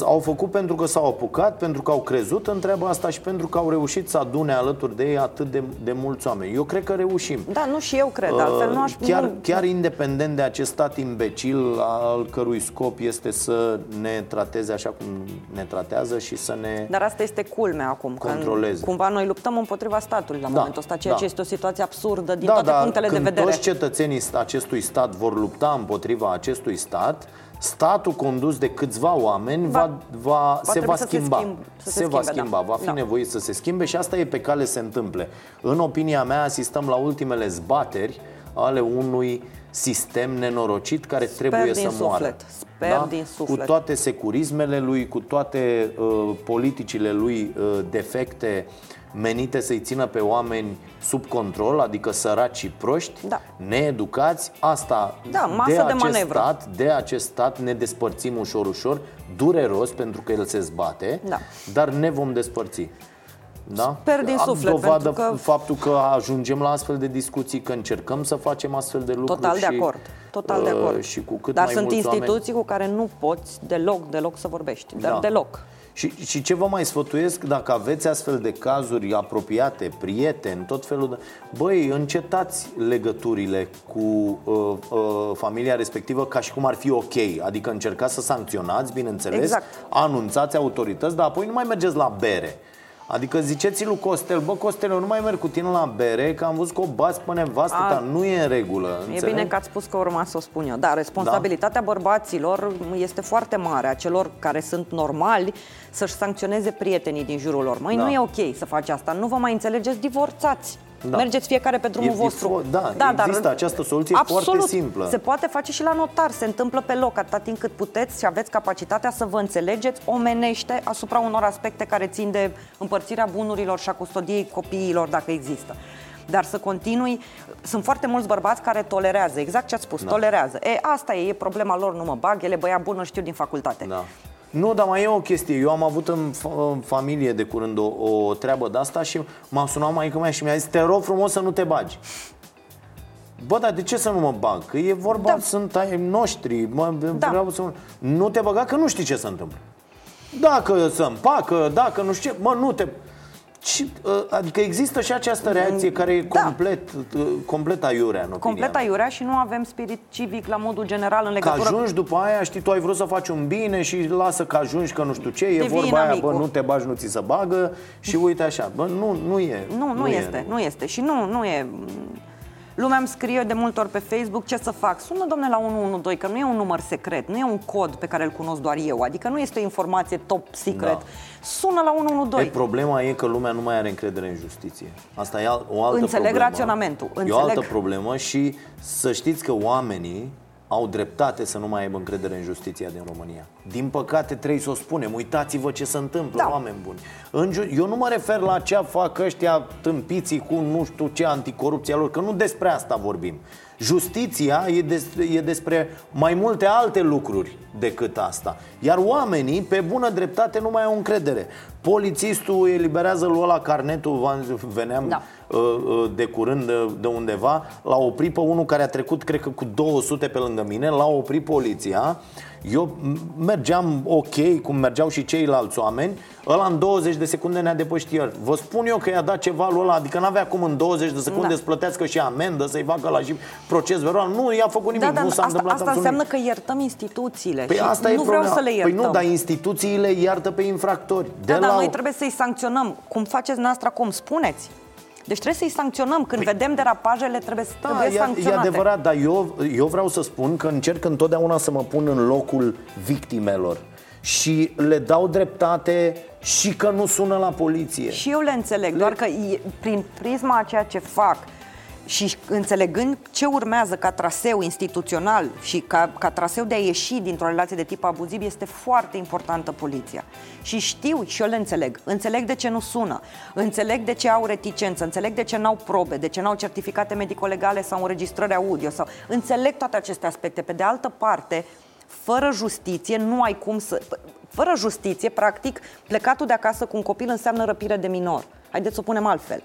au făcut pentru că s-au apucat, pentru că au crezut în treaba asta și pentru că au reușit să adune alături de ei atât de, de mulți oameni. Eu cred că reușim. Da, nu și eu cred, altfel nu aș... Chiar, nu, chiar independent de acest stat imbecil al cărui scop este să ne trateze așa cum ne tratează și să ne... Dar asta este culmea acum. că în- Controleze. Cumva noi luptăm împotriva statului la Da, momentul ăsta, ceea da. ce este o situație absurdă din da, toate dar punctele când de vedere. toți cetățenii acestui stat vor lupta împotriva acestui stat, statul condus de câțiva oameni va, Va- va, se trebui va să se schimba. schimb- să se se va schimbe, da. schimba, va fi Da. nevoit să se schimbe și asta e pe cale să se întâmple. În opinia mea, asistăm la ultimele zbateri ale unui sistem nenorocit care trebuie Sper din să moară. suflet. Sper da? din cu suflet. toate securismele lui, cu toate uh, politicile lui uh, defecte menite să-i țină pe oameni sub control, adică săraci și proști, Da. needucați, asta Da, masă de de acest manevră. stat, de acest stat ne despărțim ușor, ușor, dureros pentru că el se zbate, Da. dar ne vom despărți. Da? Sper din A- suflet, Dovadă pentru că- faptul că ajungem la astfel de discuții, că încercăm să facem astfel de lucruri Total de și, acord. Total de uh, acord. Și cu cât Dar mai sunt mulți instituții cu care nu poți deloc, deloc să vorbești. Dar Da. deloc. Și, și ce vă mai sfătuiesc, dacă aveți astfel de cazuri apropiate, prieteni, tot felul de... Băi, încetați legăturile cu uh, uh, familia respectivă ca și cum ar fi ok. Adică încercați să sancționați, bineînțeles, Exact. anunțați autorități, dar apoi nu mai mergeți la bere. Adică ziceți lui Costel, bă Costel, eu nu mai merg cu tine la bere, că am văzut că o bați pe nevastă A, ta, nu e în regulă. E înțelegi? bine că ați spus că urma să o spun eu. Da, responsabilitatea bărbaților este foarte mare, a celor care sunt normali să-și sancționeze prietenii din jurul lor. Măi, Da. nu e ok să faci asta, nu vă mai înțelegeți, divorțați. Da. Mergeți fiecare pe drumul E- e vostru. fo- da, există această soluție absolut, foarte simplă. Se poate face și la notar, se întâmplă pe loc, atâta timp cât puteți și aveți capacitatea să vă înțelegeți omenește asupra unor aspecte care țin de împărțirea bunurilor și a custodiei copiilor, dacă există. Dar să continui, sunt foarte mulți bărbați care tolerează, exact ce ați spus, da. tolerează. E, asta e, e problema lor, nu mă bag, ele băiat bun, îl știu din facultate. Da. Nu, dar mai e o chestie. Eu am avut în, fa- în familie de curând o, o treabă de asta și m-a sunat maică mea și mi-a zis Te rog frumos să nu te bagi. Bă, dar de ce să nu mă bag? Că e vorba, Da. sunt ai noștri mă, Da. vreau să... Nu te băga că nu știi ce se întâmplă Dacă se împacă, dacă nu știu ce Mă, nu te... Și, uh, adică există și această reacție care e Da. complet, uh, complet aiurea în opinia Complet mea. aiurea și nu avem spirit civic la modul general în Că legătură ajungi după aia, știi, tu ai vrut să faci un bine și lasă că ajungi că nu știu ce, e Devii vorba aia, bă, inamicul. nu te bagi, nu ți se bagă și uite așa, bă, nu, nu e. Nu, nu, este, nu este. Și nu, nu e... Lumea îmi scrie de multe ori pe Facebook ce să fac. Sună, domne, la 112, că nu e un număr secret, nu e un cod pe care îl cunosc doar eu, adică nu este o informație top secret. Da. Sună la E, 112. problema e că lumea nu mai are încredere în justiție. Asta e al- o altă Înțeleg problemă. raționamentul, E o înțeleg. altă problemă și să știți că oamenii au dreptate să nu mai aibă încredere în justiția din România. Din păcate trebuie să o spunem, uitați-vă ce se întâmplă, Da. oameni buni. În ju- Eu nu mă refer la ce fac ăștia tâmpiții cu nu știu ce anticorupția lor, că nu despre asta vorbim. Justiția e, des- e despre mai multe alte lucruri decât asta. Iar oamenii, pe bună dreptate, nu mai au încredere. Polițistul eliberează lui ăla carnetul, v-am- veneam Da. Uh, uh, de curând de, de undeva, l-a oprit pe unul care a trecut, cred că cu 200 pe lângă mine, l-a oprit poliția. Eu m- mergeam ok, cum mergeau și ceilalți oameni, ăla în 20 de secunde ne-a depășit iar. Vă spun eu că i-a dat ceva lui ăla, adică n-avea cum în 20 de secunde Da. să plătească și amendă, să-i facă la și proces verbal. Nu i-a făcut nimic, da, dar nu s-a asta, întâmplat asta absolut înseamnă nimic. că iertăm instituțiile Păi și asta nu e vreau problema. să le iertăm. Păi nu, dar instituțiile iartă pe infractori. De da, dar la noi trebuie să-i sancționăm. Cum faceți noastră acum? Spuneți. Deci trebuie să-i sancționăm. Când vedem derapajele, trebuie, Da, trebuie e, sancționate. e adevărat, dar eu, eu vreau să spun că încerc întotdeauna să mă pun în locul victimelor și le dau dreptate și că nu sună la poliție. Și eu le înțeleg, doar că e- prin prisma a ceea ce fac și înțelegând ce urmează ca traseu instituțional și ca, ca traseu de a ieși dintr-o relație de tip abuziv, este foarte importantă poliția. Și știu și eu le înțeleg. Înțeleg de ce nu sună, înțeleg de ce au reticență, înțeleg de ce n-au probe, de ce n-au certificate medico-legale sau înregistrări audio. Sau... Înțeleg toate aceste aspecte. Pe de altă parte, fără justiție nu ai cum să... Fără justiție, practic, plecatul de acasă cu un copil înseamnă răpire de minor. Haideți să o punem altfel.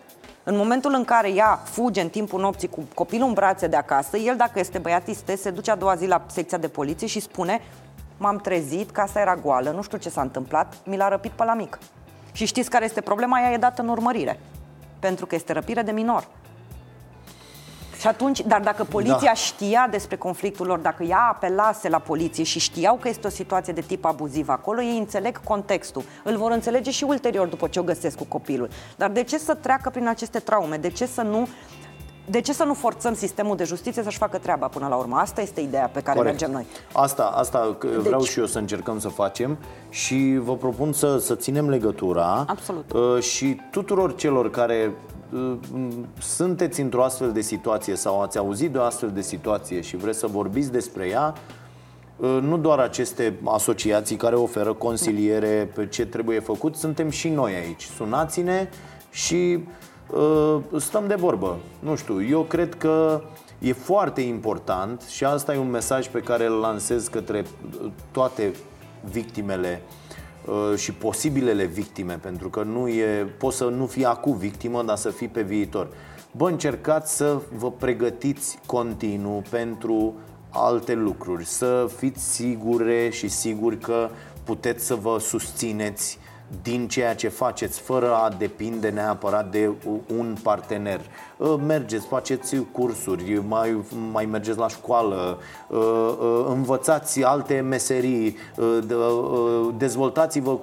În momentul în care ea fuge în timpul nopții cu copilul în brațe de acasă, el, dacă este băiat istes, se duce a doua zi la secția de poliție și spune m-am trezit, casa era goală, nu știu ce s-a întâmplat, mi l-a răpit pe la mic. Și știți care este problema? Ea e dată în urmărire. Pentru că este răpire de minor. Și atunci, dar dacă poliția Da. știa despre conflictul lor, dacă ea apelase la poliție și știau că este o situație de tip abuziv acolo, ei înțeleg contextul. Îl vor înțelege și ulterior după ce o găsesc cu copilul. Dar de ce să treacă prin aceste traume? De ce să nu de ce să nu forțăm sistemul de justiție să-și facă treaba până la urmă? Asta este ideea pe care Corect. mergem noi. Asta, asta că vreau Deci- și eu să încercăm să facem și vă propun să, să ținem legătura Absolut. uh, și tuturor celor care uh, m, sunteți într-o astfel de situație sau ați auzit de o astfel de situație și vreți să vorbiți despre ea, uh, nu doar aceste asociații care oferă consiliere pe ce trebuie făcut, suntem și noi aici. Sunați-ne și uh, stăm de vorbă. Nu știu, eu cred că e foarte important și asta e un mesaj pe care îl lansez către toate victimele uh, și posibilele victime, pentru că nu e, poți să nu fii acum victimă, dar să fii pe viitor. Bă, încercați să vă pregătiți continuu pentru alte lucruri, să fiți sigure și siguri că puteți să vă susțineți din ceea ce faceți, fără a depinde neapărat de un partener. Ă, mergeți, faceți cursuri, mai, mai mergeți la școală, ă, ă, învățați alte meserii, dezvoltați-vă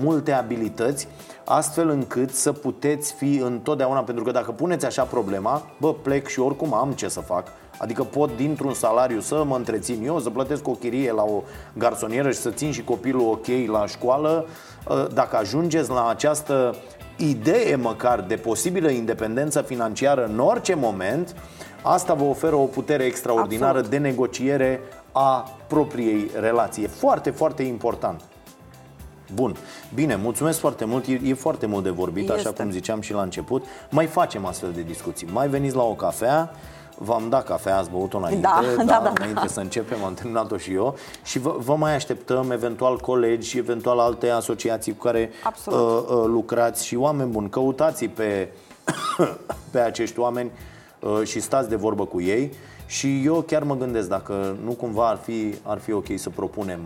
multe abilități astfel încât să puteți fi întotdeauna, pentru că dacă puneți așa problema, bă, plec și oricum am ce să fac, Adică pot dintr-un salariu să mă întrețin eu, să plătesc o chirie la o garsonieră și să țin și copilul ok la școală. Ă, dacă ajungeți la această idee măcar de posibilă independență financiară în orice moment, asta vă oferă o putere extraordinară Absolut. de negociere a propriei relații. E foarte, foarte important. Bun. Bine, mulțumesc foarte mult. E, e foarte mult de vorbit, este. așa cum ziceam și la început. Mai facem astfel de discuții. Mai veniți la o cafea V-am dat cafea, ați băut-o înainte, da, da, da, da, înainte să începem, am terminat-o și eu. Și vă, vă mai așteptăm, eventual colegi, eventual alte asociații cu care uh, uh, lucrați și oameni buni. Căutați pe, [coughs] pe acești oameni uh, și stați de vorbă cu ei. Și eu chiar mă gândesc dacă nu cumva ar fi, ar fi ok să propunem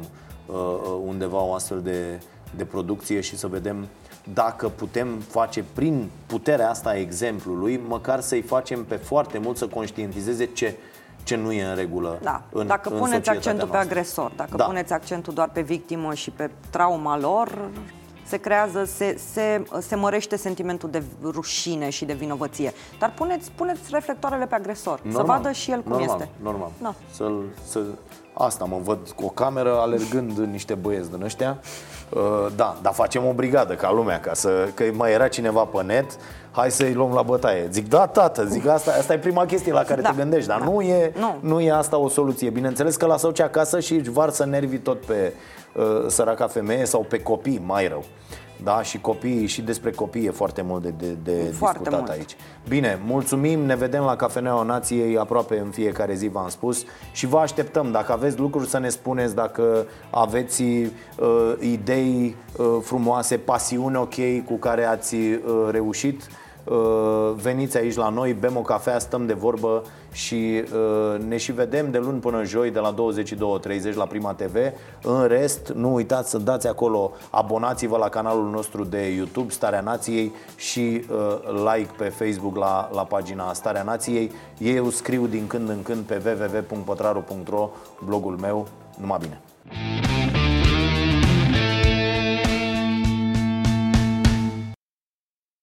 uh, uh undeva o astfel de, de producție și să vedem dacă putem face prin puterea asta a exemplului, măcar să-i facem pe foarte mult să conștientizeze ce, ce nu e în regulă. Da. În, dacă în puneți accentul noastră. pe agresor, dacă da. puneți accentul doar pe victimă și pe trauma lor, se creează, se, se, se mărește sentimentul de rușine și de vinovăție. Dar puneți, puneți reflectoarele pe agresor, normal, să vadă și el cum normal, este. Normal, da. Să-l, să, asta mă văd cu o cameră alergând niște băieți din ăștia Uh, da, dar facem o brigadă ca lumea, ca să, că mai era cineva pe net, hai să-i luăm la bătaie. Zic, da, tată, zic, asta, asta e prima chestie la care da. te gândești, dar da. nu, e, nu. nu e asta o soluție. Bineînțeles că lasă-o acasă și își varsă nervii tot pe uh, săraca femeie sau pe copii, mai rău. Da, și copiii, și despre copii e foarte mult de, de, de foarte discutat mult. aici. Bine, mulțumim, ne vedem la Cafeneaua Nației aproape în fiecare zi, v-am spus Și vă așteptăm, dacă aveți lucruri să ne spuneți, dacă aveți uh, idei uh, frumoase, pasiune ok cu care ați uh, reușit Uh, veniți aici la noi, bem o cafea, stăm de vorbă și uh, ne și vedem de luni până joi de la 22.30 la Prima TV. În rest, nu uitați să dați acolo, abonați-vă la canalul nostru de YouTube, Starea Nației și uh, like pe Facebook la, la pagina Starea Nației. Eu scriu din când în când pe www.pătraru.ro blogul meu. Numai bine!